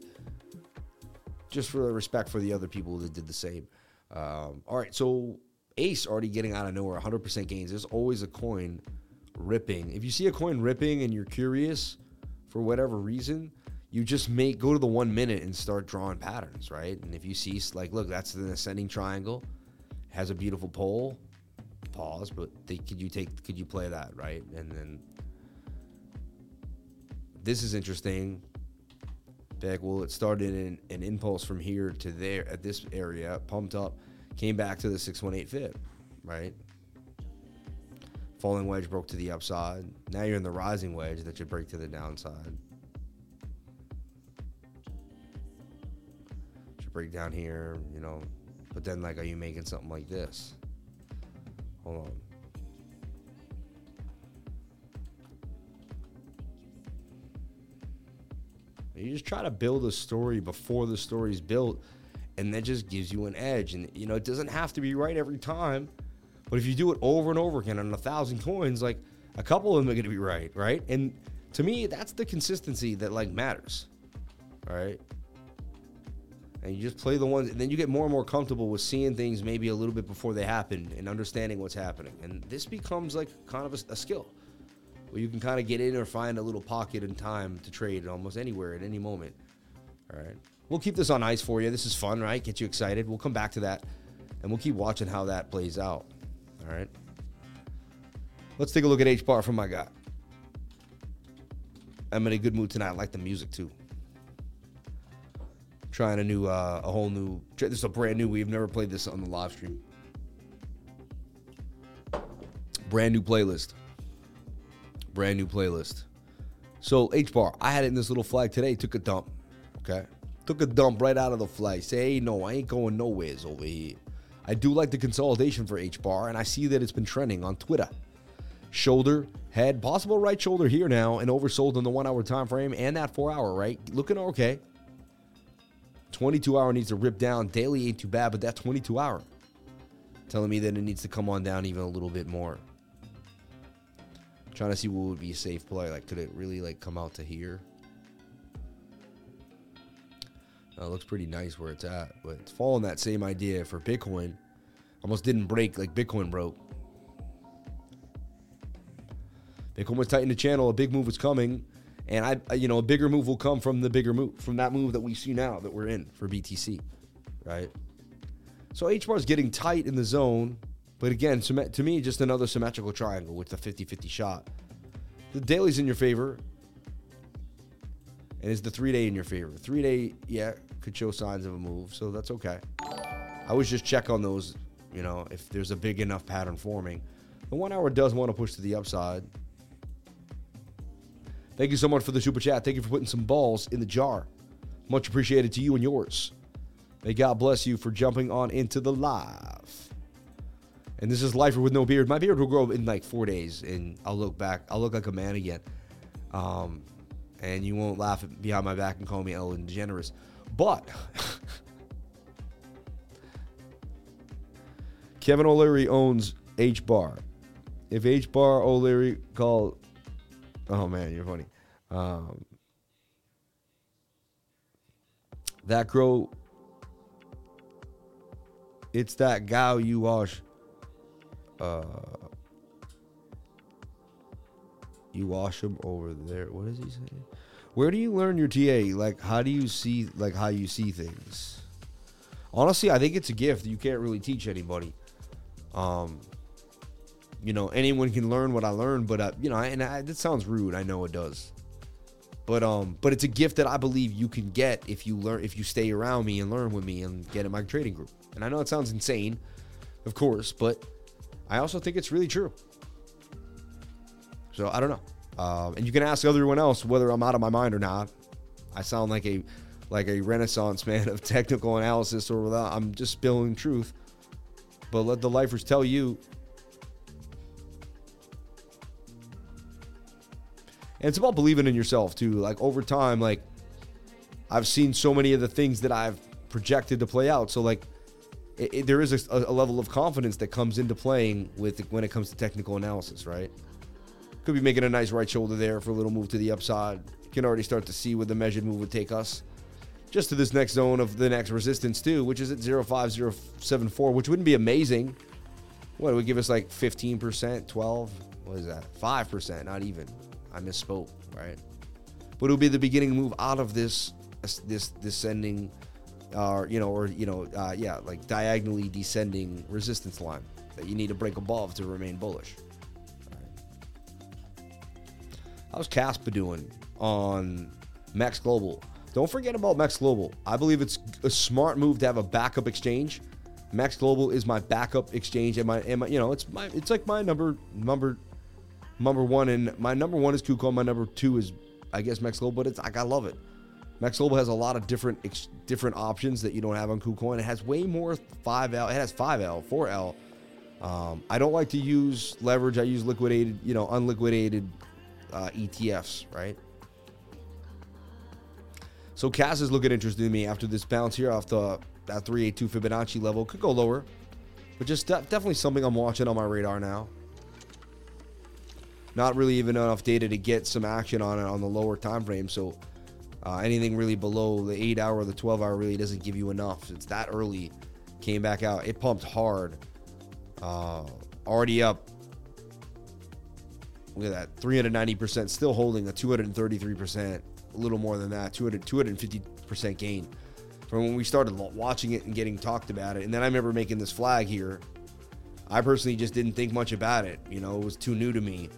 Just for respect for the other people that did the same. Um, all right, so Ace already getting out of nowhere, 100% gains. There's always a coin ripping. If you see a coin ripping and you're curious for whatever reason, you just make go to the one minute and start drawing patterns, right? And if you see like, look, that's an ascending triangle, has a beautiful pole pause, but they, could you take could you play that right? And then this is interesting. Back, well, it started in an impulse from here to there at this area, pumped up, came back to the 618 fib, right? Falling wedge broke to the upside. Now you're in the rising wedge that should break to the downside. Should break down here, you know. But then, like, are you making something like this? Hold on. You just try to build a story before the story's built, and that just gives you an edge. And you know, it doesn't have to be right every time, but if you do it over and over again on a thousand coins, like a couple of them are going to be right, right? And to me, that's the consistency that like matters, right? And you just play the ones, and then you get more and more comfortable with seeing things maybe a little bit before they happen and understanding what's happening. And this becomes like kind of a, a skill where you can kind of get in or find a little pocket in time to trade almost anywhere at any moment. All right. We'll keep this on ice for you. This is fun, right? Get you excited. We'll come back to that and we'll keep watching how that plays out. All right. Let's take a look at H bar from my guy. I'm in a good mood tonight. I like the music too. Trying a new, uh, a whole new. This is a brand new. We've never played this on the live stream. Brand new playlist brand new playlist. So H bar, I had it in this little flag today. Took a dump. Okay, took a dump right out of the flag. Say, hey, no, I ain't going nowheres over here. I do like the consolidation for H bar, and I see that it's been trending on Twitter. Shoulder, head, possible right shoulder here now, and oversold in the one hour time frame and that four hour, right? Looking okay. 22 hour needs to rip down. Daily ain't too bad, but that 22 hour telling me that it needs to come on down even a little bit more. Trying to see what would be a safe play. Like, could it really like come out to here? Uh, looks pretty nice where it's at, but it's following that same idea for Bitcoin. Almost didn't break like Bitcoin broke. Bitcoin was tight in the channel. A big move was coming, and I, you know, a bigger move will come from the bigger move, from that move that we see now that we're in for BTC, right? So H bar is getting tight in the zone. But again, to me, just another symmetrical triangle with the 50 50 shot. The daily's in your favor. And is the three day in your favor? Three day, yeah, could show signs of a move, so that's okay. I always just check on those, you know, if there's a big enough pattern forming. The one hour does want to push to the upside. Thank you so much for the super chat. Thank you for putting some balls in the jar. Much appreciated to you and yours. May God bless you for jumping on into the live. And this is lifer with no beard. My beard will grow in like four days, and I'll look back. I'll look like a man again. Um, and you won't laugh behind my back and call me Ellen DeGeneres. But Kevin O'Leary owns H Bar. If H Bar O'Leary called, oh man, you're funny. Um, that grow, it's that gal you wash uh, you wash them over there. What does he say? Where do you learn your TA? Like, how do you see like how you see things? Honestly, I think it's a gift. You can't really teach anybody. Um, you know, anyone can learn what I learned, but uh, you know, and I, that sounds rude. I know it does, but um, but it's a gift that I believe you can get if you learn, if you stay around me and learn with me and get in my trading group. And I know it sounds insane, of course, but I also think it's really true. So I don't know. Um, and you can ask everyone else whether I'm out of my mind or not. I sound like a like a renaissance man of technical analysis, or without, I'm just spilling truth. But let the lifers tell you. And it's about believing in yourself too. Like over time, like I've seen so many of the things that I've projected to play out. So like it, it, there is a, a, level of confidence that comes into playing with when it comes to technical analysis, right? Could be making a nice right shoulder there for a little move to the upside. Can already start to see where the measured move would take us. Just to this next zone of the next resistance too, which is at 05074, which wouldn't be amazing. What, would give us like 15%, 12? What is that? 5%, not even. I misspoke, right? But it would be the beginning move out of this this descending or you know, or you know, uh, yeah, like diagonally descending resistance line that you need to break above to remain bullish. How's Kaspa doing on Max Global? don't forget about Max Global. I believe it's a smart move to have a backup exchange. Max Global is my backup exchange, and my, and my you know, it's my, it's like my number, number, number one, and my number one is KuCoin. My number two is, I guess, Max Global. But it's like I love it. Max Global has a lot of different ex, different options that you don't have on KuCoin. It has way more 5L. It has 5L, 4L. Um, I don't like to use leverage. I use liquidated, you know, unliquidated uh, ETFs, right? So Cass is looking interesting to me after this bounce here off the that 382 Fibonacci level. Could go lower, but just de- definitely something I'm watching on my radar now. Not really even enough data to get some action on it on the lower time frame. So uh, anything really below the eight hour or the 12 hour really doesn't give you enough. It's that early. Came back out. It pumped hard. Uh, already up. Look at that. 390%. Still holding a 233%. A little more than that. 200, 250% gain from when we started watching it and getting talked about it. And then I remember making this flag here. I personally just didn't think much about it. You know, it was too new to me.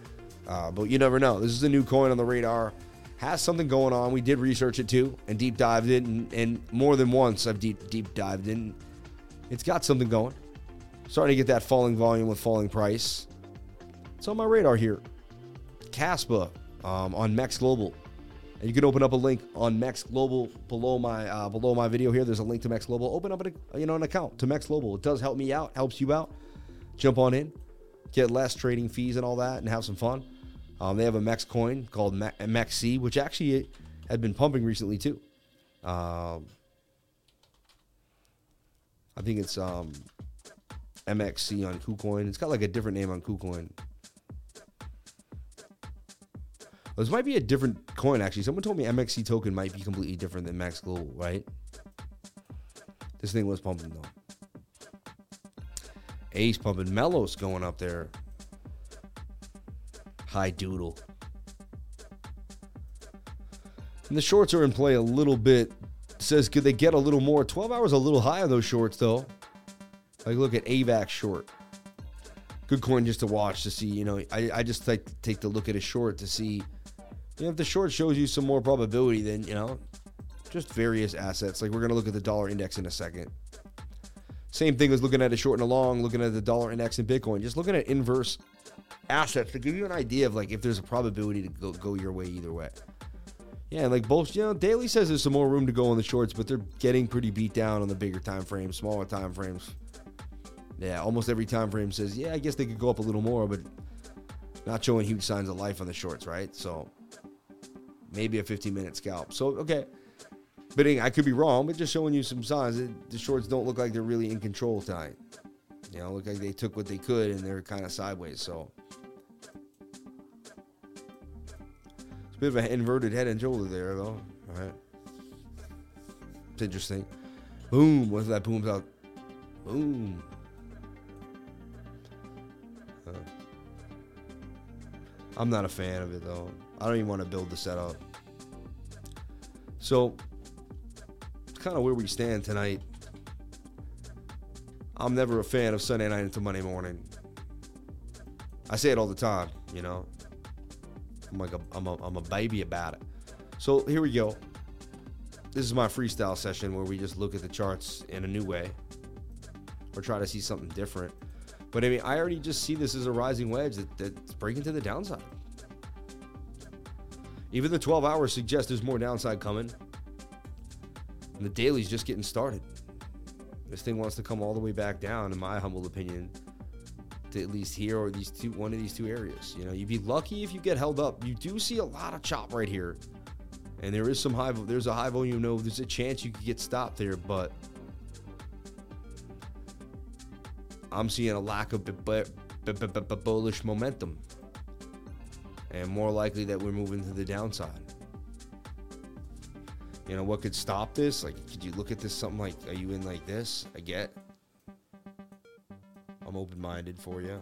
Uh, but you never know. This is a new coin on the radar. Has something going on. We did research it too and deep dived in. And, and more than once, I've deep deep dived in. It's got something going. Starting to get that falling volume with falling price. It's on my radar here. Kaspa um, on Mex Global. And you can open up a link on Mex Global below my uh, below my video here. There's a link to Mex Global. Open up a, you know an account to Mex Global. It does help me out, helps you out. Jump on in, get less trading fees and all that, and have some fun. Um, they have a Mex coin called Max C, which actually had been pumping recently too. Um, I think it's um, MXC on KuCoin. It's got like a different name on KuCoin. This might be a different coin, actually. Someone told me MXC token might be completely different than Max Global, right? This thing was pumping, though. Ace pumping. Melos going up there. High doodle. And the shorts are in play a little bit. says, could they get a little more? 12 hours a little high on those shorts, though. Like, look at AVAX short. Good coin just to watch to see. You know, I, I just like take the look at a short to see know, if the short shows you some more probability, then, you know, just various assets. Like we're going to look at the dollar index in a second. Same thing as looking at a short and a long, looking at the dollar index in Bitcoin. Just looking at inverse assets to give you an idea of like if there's a probability to go, go your way either way. Yeah, like both, you know, Daily says there's some more room to go on the shorts, but they're getting pretty beat down on the bigger time frames, smaller time frames. Yeah, almost every time frame says, yeah, I guess they could go up a little more, but not showing huge signs of life on the shorts, right? So maybe a 15 minute scalp. So, okay. But I could be wrong, but just showing you some signs. The shorts don't look like they're really in control tonight. You know, look like they took what they could and they're kind of sideways. So, it's a bit of an inverted head and shoulder there, though. All right. It's interesting. Boom. What if that booms out? Boom. I'm not a fan of it though. I don't even want to build the setup. So, it's kind of where we stand tonight. I'm never a fan of Sunday night into Monday morning. I say it all the time, you know. I'm like a, I'm a, I'm a baby about it. So here we go. This is my freestyle session where we just look at the charts in a new way or try to see something different. But I mean, I already just see this as a rising wedge that, that's breaking to the downside. Even the 12 hours suggest there's more downside coming. And the daily's just getting started. This thing wants to come all the way back down, in my humble opinion, to at least here or these two, one of these two areas. You know, you'd be lucky if you get held up. You do see a lot of chop right here, and there is some high. There's a high volume node. There's a chance you could get stopped there, but I'm seeing a lack of bullish momentum and more likely that we're moving to the downside. You know, what could stop this? Like, could you look at this something like, are you in like this? I get. I'm open minded for you.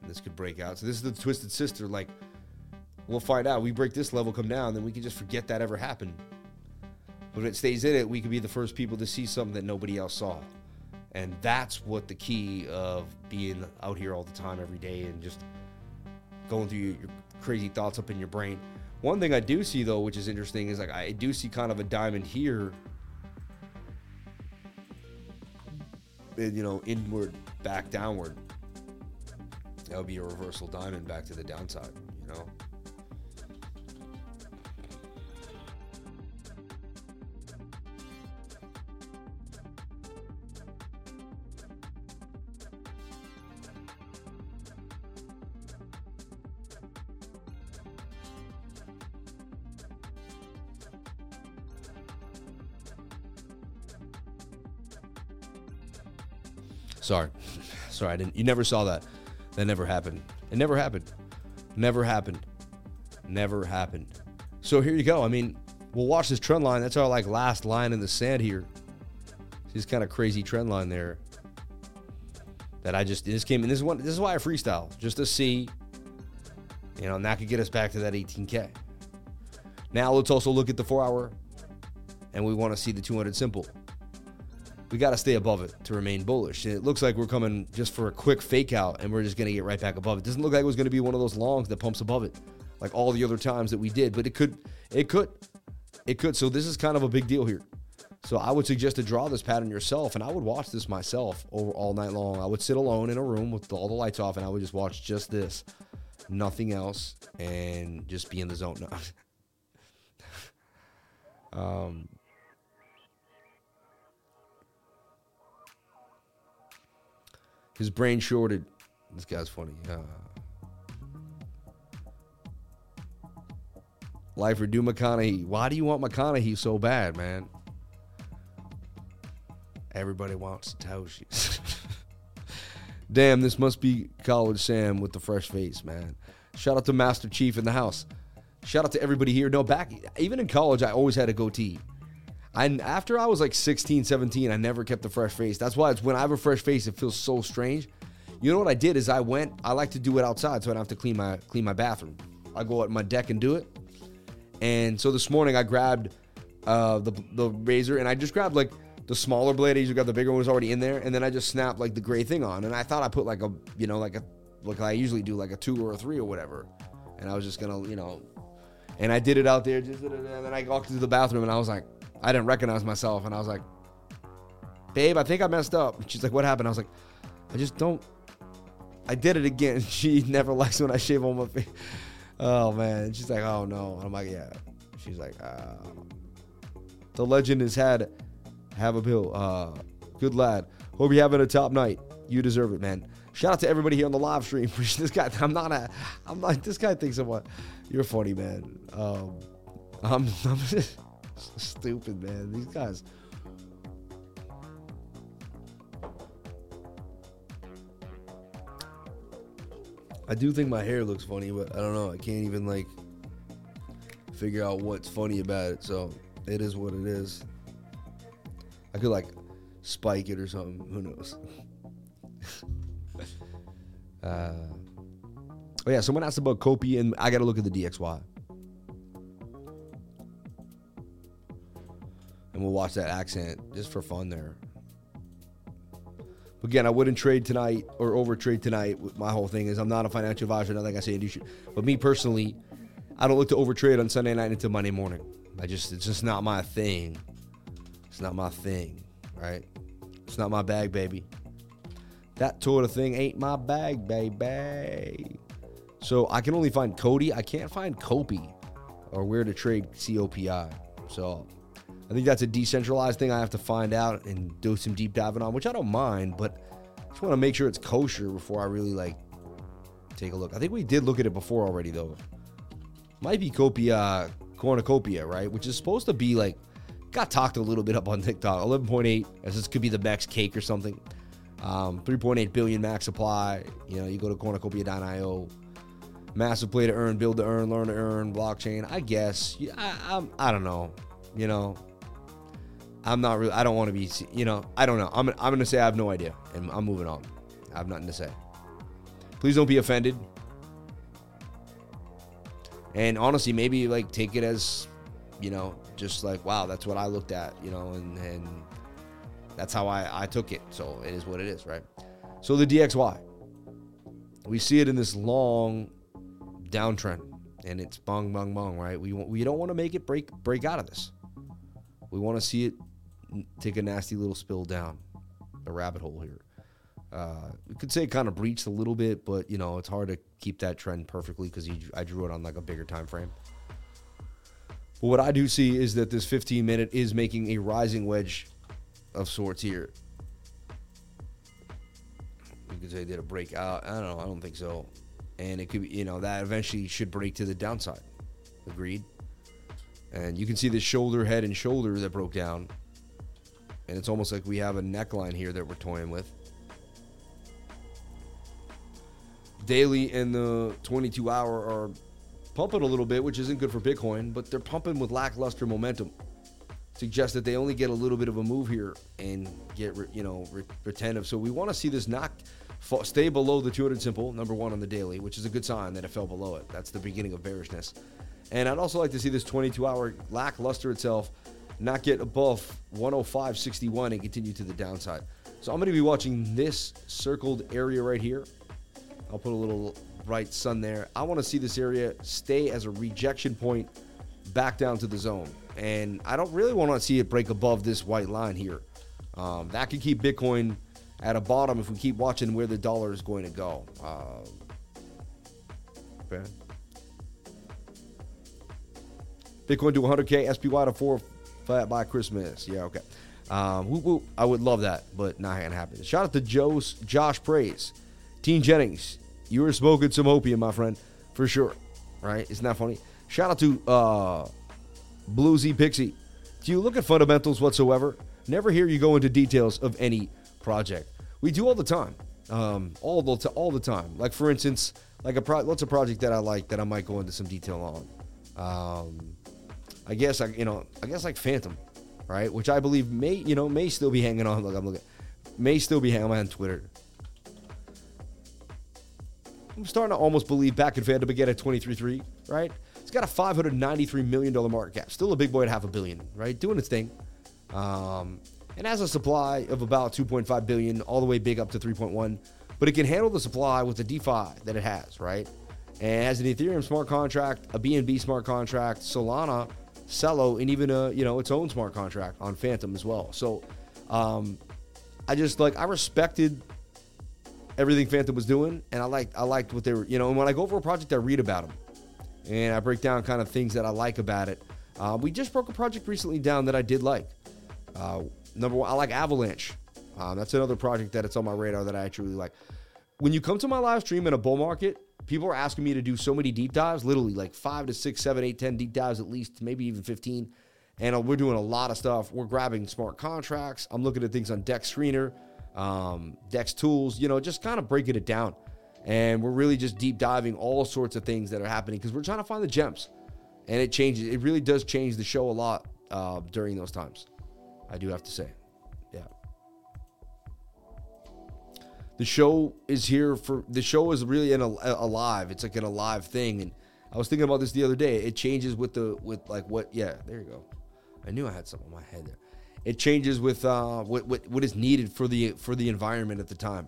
And this could break out. So, this is the Twisted Sister. Like, we'll find out. We break this level, come down, then we can just forget that ever happened. But if it stays in it, we could be the first people to see something that nobody else saw. And that's what the key of being out here all the time, every day, and just going through your, crazy thoughts up in your brain. One thing I do see though, which is interesting, is like I do see kind of a diamond here. And, you know, inward, back downward. That would be a reversal diamond back to the downside, you know. Sorry. Sorry, I didn't. You never saw that. That never happened. It never happened. Never happened. Never happened. So here you go. I mean, we'll watch this trend line. That's our like last line in the sand here. This kind of crazy trend line there. That I just this came and this is one this is why I freestyle just to see, you know, and that could get us back to that 18k. Now let's also look at the four hour, and we want to see the 200 simple we got to stay above it to remain bullish. And it looks like we're coming just for a quick fake out and we're just going to get right back above it. Doesn't look like it was going to be one of those longs that pumps above it like all the other times that we did, but it could, it could, it could. So this is kind of a big deal here. So I would suggest to draw this pattern yourself, and I would watch this myself over all night long. I would sit alone in a room with all the lights off, and I would just watch just this, nothing else, and just be in the zone. um, His brain shorted. This guy's funny. Uh, Lifer, do McConaughey. Why do you want McConaughey so bad, man? Everybody wants Satoshi. Damn, this must be College Sam with the fresh face, man. Shout out to Master Chief in the house. Shout out to everybody here. No, back even in college, I always had a goatee. And after I was like 16, 17, I never kept a fresh face. That's why it's when I have a fresh face, it feels so strange. You know what I did is I went. I like to do it outside, so I don't have to clean my clean my bathroom. I go out my deck and do it. And so this morning I grabbed uh, the the razor and I just grabbed like the smaller blade. I usually got the bigger one was already in there, and then I just snapped like the gray thing on. And I thought I put like a you know like a like I usually do like a two or a three or whatever. And I was just gonna you know, and I did it out there. Just and then I walked to the bathroom and I was like, I didn't recognize myself, and I was like, "Babe, I think I messed up." And she's like, "What happened?" I was like, "I just don't." I did it again. She never likes when I shave on my face. Oh man, she's like, "Oh no," I'm like, "Yeah." She's like, uh, "The legend has had have a pill. Uh, good lad. Hope you're having a top night. You deserve it, man." Shout out to everybody here on the live stream. this guy, I'm not a, I'm like this guy thinks I'm what. You're funny, man. Um, I'm, I'm just, Stupid, man. These guys. I do think my hair looks funny, but I don't know. I can't even like figure out what's funny about it. So it is what it is. I could like spike it or something. Who knows? uh, oh yeah, someone asked about Kopi, and I got to look at the DXY. We'll watch that accent just for fun there. Again, I wouldn't trade tonight or over trade tonight. My whole thing is I'm not a financial advisor, not like I say you should. But me personally, I don't look to over trade on Sunday night until Monday morning. I just it's just not my thing. It's not my thing, right? It's not my bag, baby. That sort of thing ain't my bag, baby. So I can only find Cody. I can't find Kopi or where to trade COPI. So I think that's a decentralized thing I have to find out and do some deep diving on, which I don't mind, but I just want to make sure it's kosher before I really like take a look. I think we did look at it before already though. Might be Copia Cornucopia, right? Which is supposed to be like got talked a little bit up on TikTok. 11.8 as this could be the max cake or something. Um, 3.8 billion max supply. You know, you go to cornucopia.io. Massive play to earn, build to earn, learn to earn, blockchain. I guess. I, I, I don't know. You know, I'm not really. I don't want to be. You know, I don't know. I'm. I'm gonna say I have no idea, and I'm moving on. I have nothing to say. Please don't be offended. And honestly, maybe like take it as, you know, just like wow, that's what I looked at, you know, and and that's how I I took it. So it is what it is, right? So the DXY, we see it in this long downtrend. and it's bong bong bong, right? We we don't want to make it break break out of this. We want to see it take a nasty little spill down the rabbit hole here. Uh, we could say it kind of breached a little bit, but you know it's hard to keep that trend perfectly because I drew it on like a bigger time frame. But what I do see is that this 15 minute is making a rising wedge of sorts here. You could say did a breakout. I don't know. I don't think so. And it could be, you know, that eventually should break to the downside. Agreed. And you can see the shoulder, head, and shoulder that broke down. And it's almost like we have a neckline here that we're toying with. Daily and the 22 hour are pumping a little bit, which isn't good for Bitcoin, but they're pumping with lackluster momentum. Suggests that they only get a little bit of a move here and get, you know, retentive. So we want to see this knock stay below the 200 simple, number one on the daily, which is a good sign that it fell below it. That's the beginning of bearishness. And I'd also like to see this 22 hour lackluster itself not get above 105.61 and continue to the downside. So I'm going to be watching this circled area right here. I'll put a little bright sun there. I want to see this area stay as a rejection point back down to the zone. And I don't really want to see it break above this white line here. Um, that could keep Bitcoin at a bottom if we keep watching where the dollar is going to go. Uh. Bitcoin to 100K, SPY to 4 flat by Christmas. Yeah, okay. Um, whoop, whoop. I would love that, but not to happen. Shout out to Joe's Josh Praise. Teen Jennings, you were smoking some opium, my friend, for sure. Right? Isn't that funny? Shout out to uh, Bluesy Pixie. Do you look at fundamentals whatsoever? Never hear you go into details of any project. We do all the time, um, all the all the time. Like for instance, like a pro- what's a project that I like that I might go into some detail on. Um, I guess I you know I guess like Fantom, right? Which I believe may you know may still be hanging on. Look, I'm looking, may still be hanging on Twitter. I'm starting to almost believe back in Fantom again at 23.3, right? It's got a 593 million dollar market cap, still a big boy at half a billion, right? Doing its thing. Um, and has a supply of about 2.5 billion, all the way big up to 3.1. But it can handle the supply with the DeFi that it has, right? And it has an Ethereum smart contract, a BNB smart contract, Solana, Celo, and even a you know its own smart contract on Fantom as well. So, um, I just like I respected everything Fantom was doing, and I liked I liked what they were you know. And when I go over a project, I read about them, and I break down kind of things that I like about it. Uh, we just broke a project recently down that I did like. Uh, number one, I like Avalanche. Um, that's another project that it's on my radar that I truly like. When you come to my live stream in a bull market, people are asking me to do so many deep dives, literally like five to six, seven, eight, ten deep dives at least, maybe even 15. And uh, we're doing a lot of stuff. We're grabbing smart contracts. I'm looking at things on Dex Screener, um, Dex Tools, you know, just kind of breaking it down. And we're really just deep diving all sorts of things that are happening because we're trying to find the gems. And it changes, it really does change the show a lot uh, during those times. I do have to say. The show is here for the show is really an alive. It's like an alive thing and I was thinking about this the other day. It changes with the with like what yeah, there you go. I knew I had something on my head there. It changes with uh what what, what is needed for the for the environment at the time.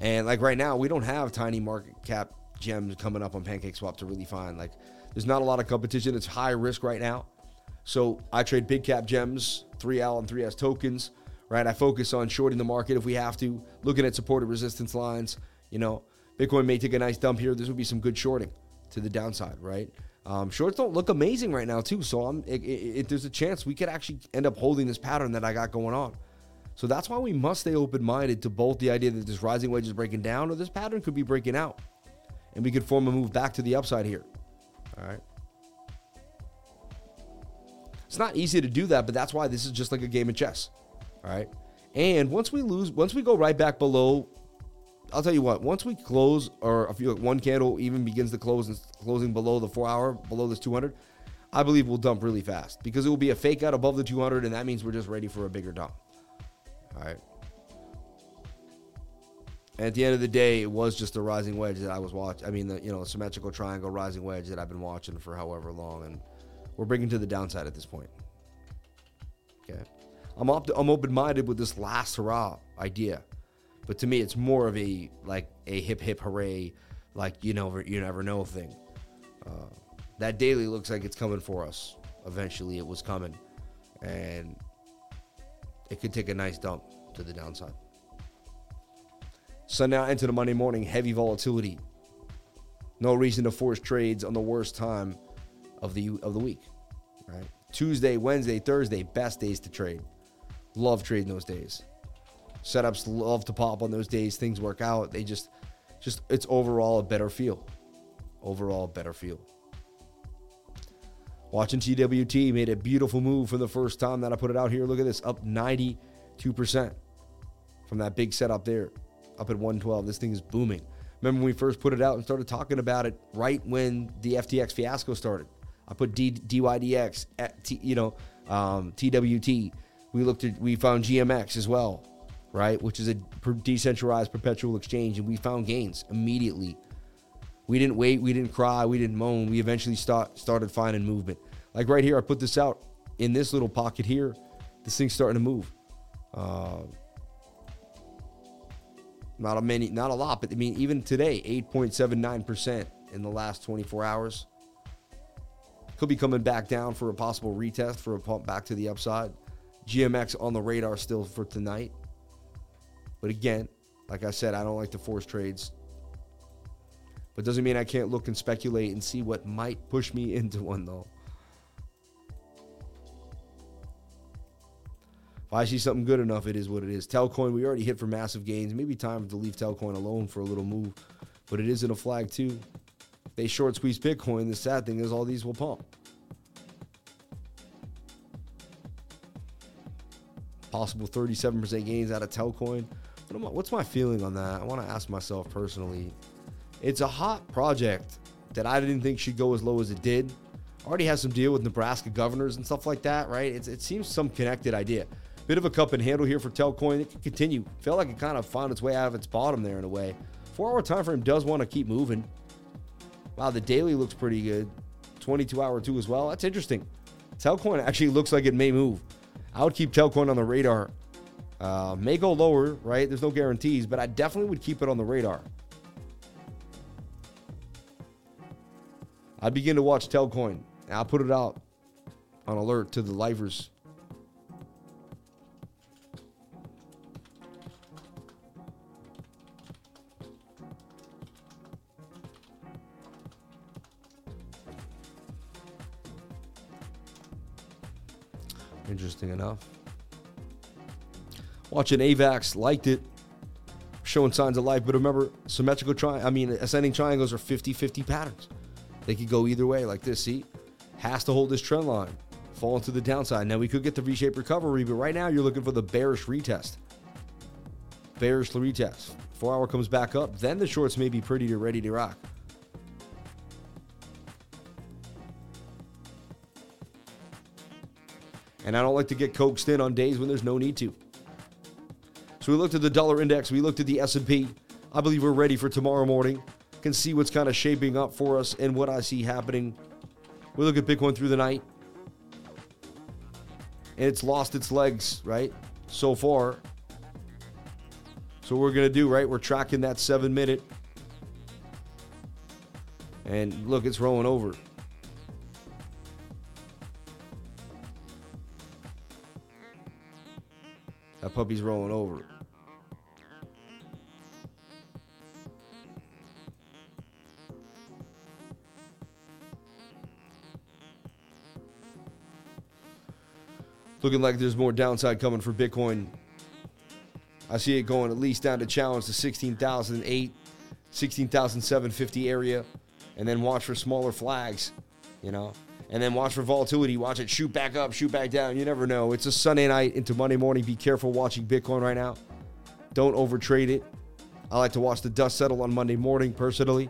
And like right now, we don't have tiny market cap gems coming up on Pancake Swap to really find. Like there's not a lot of competition. It's high risk right now. So I trade big cap gems, 3L and 3S tokens, right? I focus on shorting the market if we have to, looking at supported resistance lines. You know, Bitcoin may take a nice dump here. This would be some good shorting to the downside, right? Um, shorts don't look amazing right now too, so I'm, it, it, it, there's a chance we could actually end up holding this pattern that I got going on. So that's why we must stay open-minded to both the idea that this rising wedge is breaking down or this pattern could be breaking out, and we could form a move back to the upside here. All right. It's not easy to do that, but that's why this is just like a game of chess. All right. And once we lose, once we go right back below, I'll tell you what, once we close, or if you one candle even begins to close and closing below the four hour, below this 200, I believe we'll dump really fast because it will be a fake out above the 200, and that means we're just ready for a bigger dump. All right. And at the end of the day, it was just a rising wedge that I was watching. I mean, the you know symmetrical triangle rising wedge that I've been watching for however long, and we're bringing to the downside at this point. Okay. I'm op- I'm open minded with this last hurrah idea, but to me, it's more of a like a hip hip hooray, like you know you never know thing. Uh, that daily looks like it's coming for us. Eventually, it was coming, and it could take a nice dump to the downside. So now into the Monday morning, heavy volatility. No reason to force trades on the worst time of the of the week, right? Tuesday, Wednesday, Thursday, best days to trade. Love trading those days. Setups love to pop on those days. Things work out. They just, just it's overall a better feel. Overall, better feel. Watching TWT made a beautiful move for the first time that I put it out here. Look at this, up 92% from that big setup there, up at 112. This thing is booming. Remember when we first put it out and started talking about it right when the FTX fiasco started? I put D, DYDX, at T, you know, um, TWT. We looked at, we found GMX as well, right? Which is a decentralized perpetual exchange, and we found gains immediately. We didn't wait, we didn't cry, we didn't moan. We eventually start, started finding movement. Like right here, I put this out in this little pocket here. This thing's starting to move. Uh, not a many, not a lot, but I mean, even today, 8.79% in the last 24 hours. Could be coming back down for a possible retest for a pump back to the upside. GMX on the radar still for tonight. But again, like I said, I don't like to force trades. But doesn't mean I can't look and speculate and see what might push me into one though. If I see something good enough, it is what it is. Telcoin, we already hit for massive gains. Maybe time to leave Telcoin alone for a little move. But it is in a flag too they short squeeze Bitcoin, the sad thing is all these will pump. Possible 37% gains out of Telcoin. What's my feeling on that? I want to ask myself personally. It's a hot project that I didn't think should go as low as it did. Already has some deal with Nebraska governors and stuff like that, right? It's, it seems some connected idea. Bit of a cup and handle here for Telcoin. It can continue. Felt like it kind of found its way out of its bottom there in a way. Four hour time frame does want to keep moving. Wow, the daily looks pretty good. 22 hour two as well. That's interesting. Telcoin actually looks like it may move. I would keep Telcoin on the radar. Uh, may go lower, right? There's no guarantees, but I definitely would keep it on the radar. I'd begin to watch Telcoin. I'll put it out on alert to the Lifers. Enough. Watching AVAX, liked it, showing signs of life. But remember, symmetrical triangle, I mean, ascending triangles are 50 50 patterns. They could go either way, like this. See, has to hold this trend line, fall into the downside. Now, we could get the V shaped recovery, but right now you're looking for the bearish retest. Bearish retest. Four hour comes back up, then the shorts may be pretty to ready to rock. And I don't like to get coaxed in on days when there's no need to. So we looked at the dollar index, we looked at the S&P. I believe we're ready for tomorrow morning. Can see what's kind of shaping up for us and what I see happening. We look at Bitcoin through the night. And it's lost its legs, right? So far. So we're going to do, right? We're tracking that 7 minute. And look, it's rolling over. Puppy's rolling over. Looking like there's more downside coming for Bitcoin. I see it going at least down to challenge the 16,008, 16,750 area, and then watch for smaller flags, you know and then watch for volatility. Watch it shoot back up, shoot back down. You never know. It's a Sunday night into Monday morning. Be careful watching Bitcoin right now. Don't overtrade it. I like to watch the dust settle on Monday morning personally.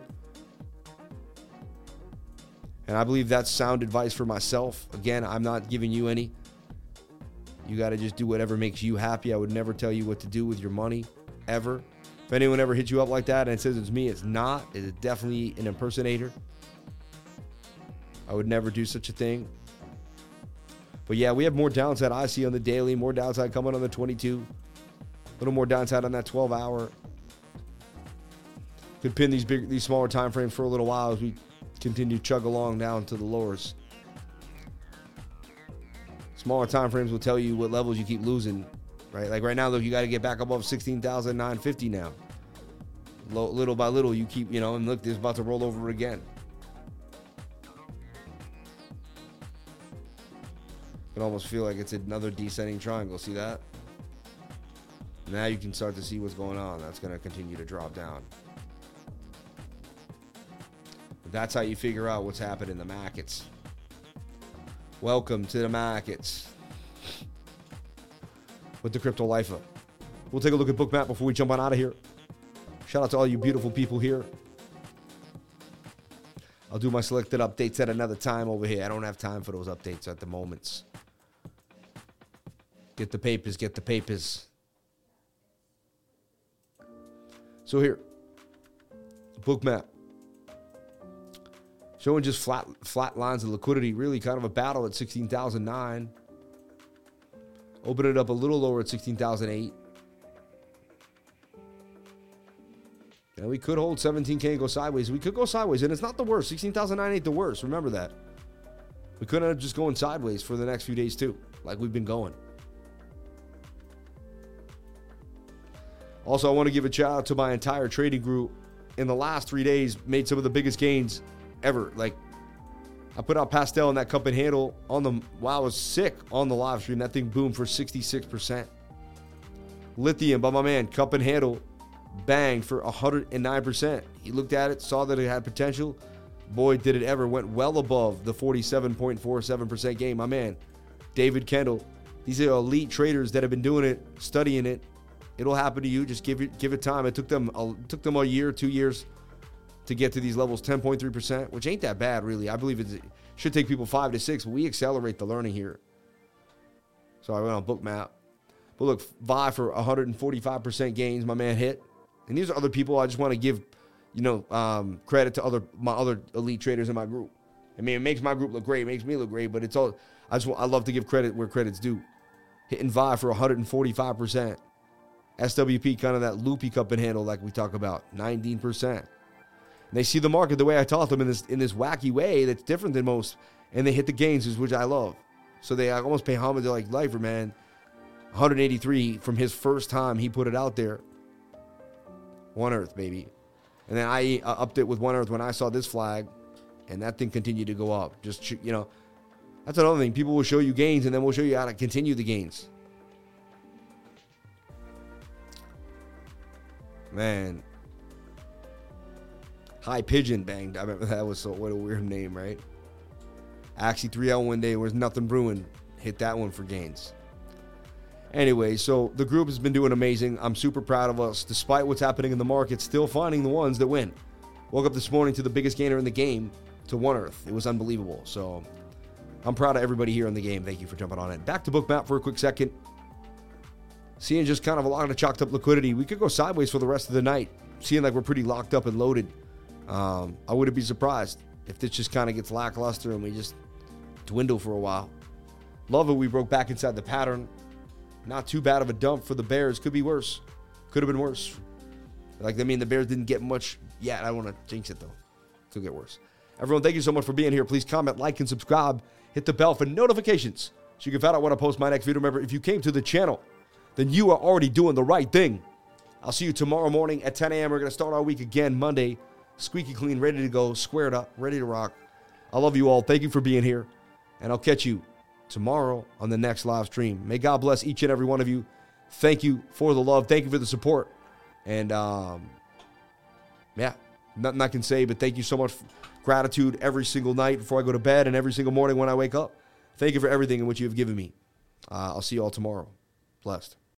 And I believe that's sound advice for myself. Again, I'm not giving you any. You got to just do whatever makes you happy. I would never tell you what to do with your money, ever. If anyone ever hits you up like that and says it's me, it's not. It's definitely an impersonator. I would never do such a thing. But yeah, we have more downside I see on the daily, more downside coming on the 22. A little more downside on that 12 hour. Could pin these big these smaller time frames for a little while as we continue to chug along down to the lowers. Smaller time frames will tell you what levels you keep losing, right? Like right now, look, you got to get back above 16,950 now. little by little, you keep, you know, and look, this is about to roll over again. Can almost feel like it's another descending triangle. See that? Now you can start to see what's going on. That's going to continue to drop down. That's how you figure out what's happening in the markets. Welcome to the markets with the Crypto Lifer. We'll take a look at Bookmap before we jump on out of here. Shout out to all you beautiful people here. I'll do my selected updates at another time over here. I don't have time for those updates at the moments. Get the papers, get the papers. So here, Bookmap. showing just flat flat lines of liquidity. Really, kind of a battle at sixteen thousand nine. Open it up a little lower at sixteen thousand eight. Yeah, we could hold 17K and go sideways. We could go sideways, and it's not the worst. 16,009 ain't the worst. Remember that. We could end up just going sideways for the next few days, too, like we've been going. Also, I want to give a shout out to my entire trading group. In the last three days, made some of the biggest gains ever. Like I put out pastel on that cup and handle on the wow, I was sick on the live stream. That thing boomed for 66%. Lithium by my man, cup and handle, banged for 109%. He looked at it, saw that it had potential. Boy, did it ever. Went well above the 47.47% gain. My man, David Kendall. These are elite traders that have been doing it, studying it. It'll happen to you. Just give it give it time. It took them a, took them a year, two years to get to these levels 10.3%, which ain't that bad, really. I believe it should take people five to six, but we accelerate the learning here. So I went on Bookmap. But look, VAI for 145% gains, my man hit. And these are other people I just want to give, you know, um, credit to other my other elite traders in my group. I mean, it makes my group look great, it makes me look great, but it's all I just I love to give credit where credit's due. Hitting VAI for 145%. SWP kind of that loopy cup and handle like we talk about, 19% they see the market the way I taught them in this in this wacky way that's different than most, and they hit the gains, which I love. So they almost pay homage to like Lifer, man. 183 from his first time he put it out there. One Earth, baby. And then I uh, upped it with One Earth when I saw this flag, and that thing continued to go up. Just you know, that's another thing. People will show you gains, and then we'll show you how to continue the gains. Man, High Pigeon banged. I remember that was so what a weird name, right? Actually, 3 L one day was nothing brewing. Hit that one for gains. Anyway, so the group has been doing amazing. I'm super proud of us. Despite what's happening in the market, still finding the ones that win. Woke up this morning to the biggest gainer in the game to One Earth. It was unbelievable. So I'm proud of everybody here in the game. Thank you for jumping on it. Back to Bookmap for a quick second. Seeing just kind of a lot of chalked up liquidity. We could go sideways for the rest of the night. Seeing like we're pretty locked up and loaded. Um, I wouldn't be surprised if this just kind of gets lackluster and we just dwindle for a while. Love it. We broke back inside the pattern. Not too bad of a dump for the Bears. Could be worse. Could have been worse. Like, I mean, the Bears didn't get much yet. I don't want to jinx it, though. Could get worse. Everyone, thank you so much for being here. Please comment, like, and subscribe. Hit the bell for notifications so you can find out when I post my next video. Remember, if you came to the channel, then you are already doing the right thing. I'll see you tomorrow morning at 10 a.m. We're going to start our week again Monday squeaky clean, ready to go, squared up, ready to rock. I love you all. Thank you for being here. And I'll catch you tomorrow on the next live stream. May God bless each and every one of you. Thank you for the love. Thank you for the support. And um, yeah, nothing I can say, but thank you so much. Gratitude every single night before I go to bed and every single morning when I wake up. Thank you for everything in which you have given me. Uh, I'll see you all tomorrow. Blessed.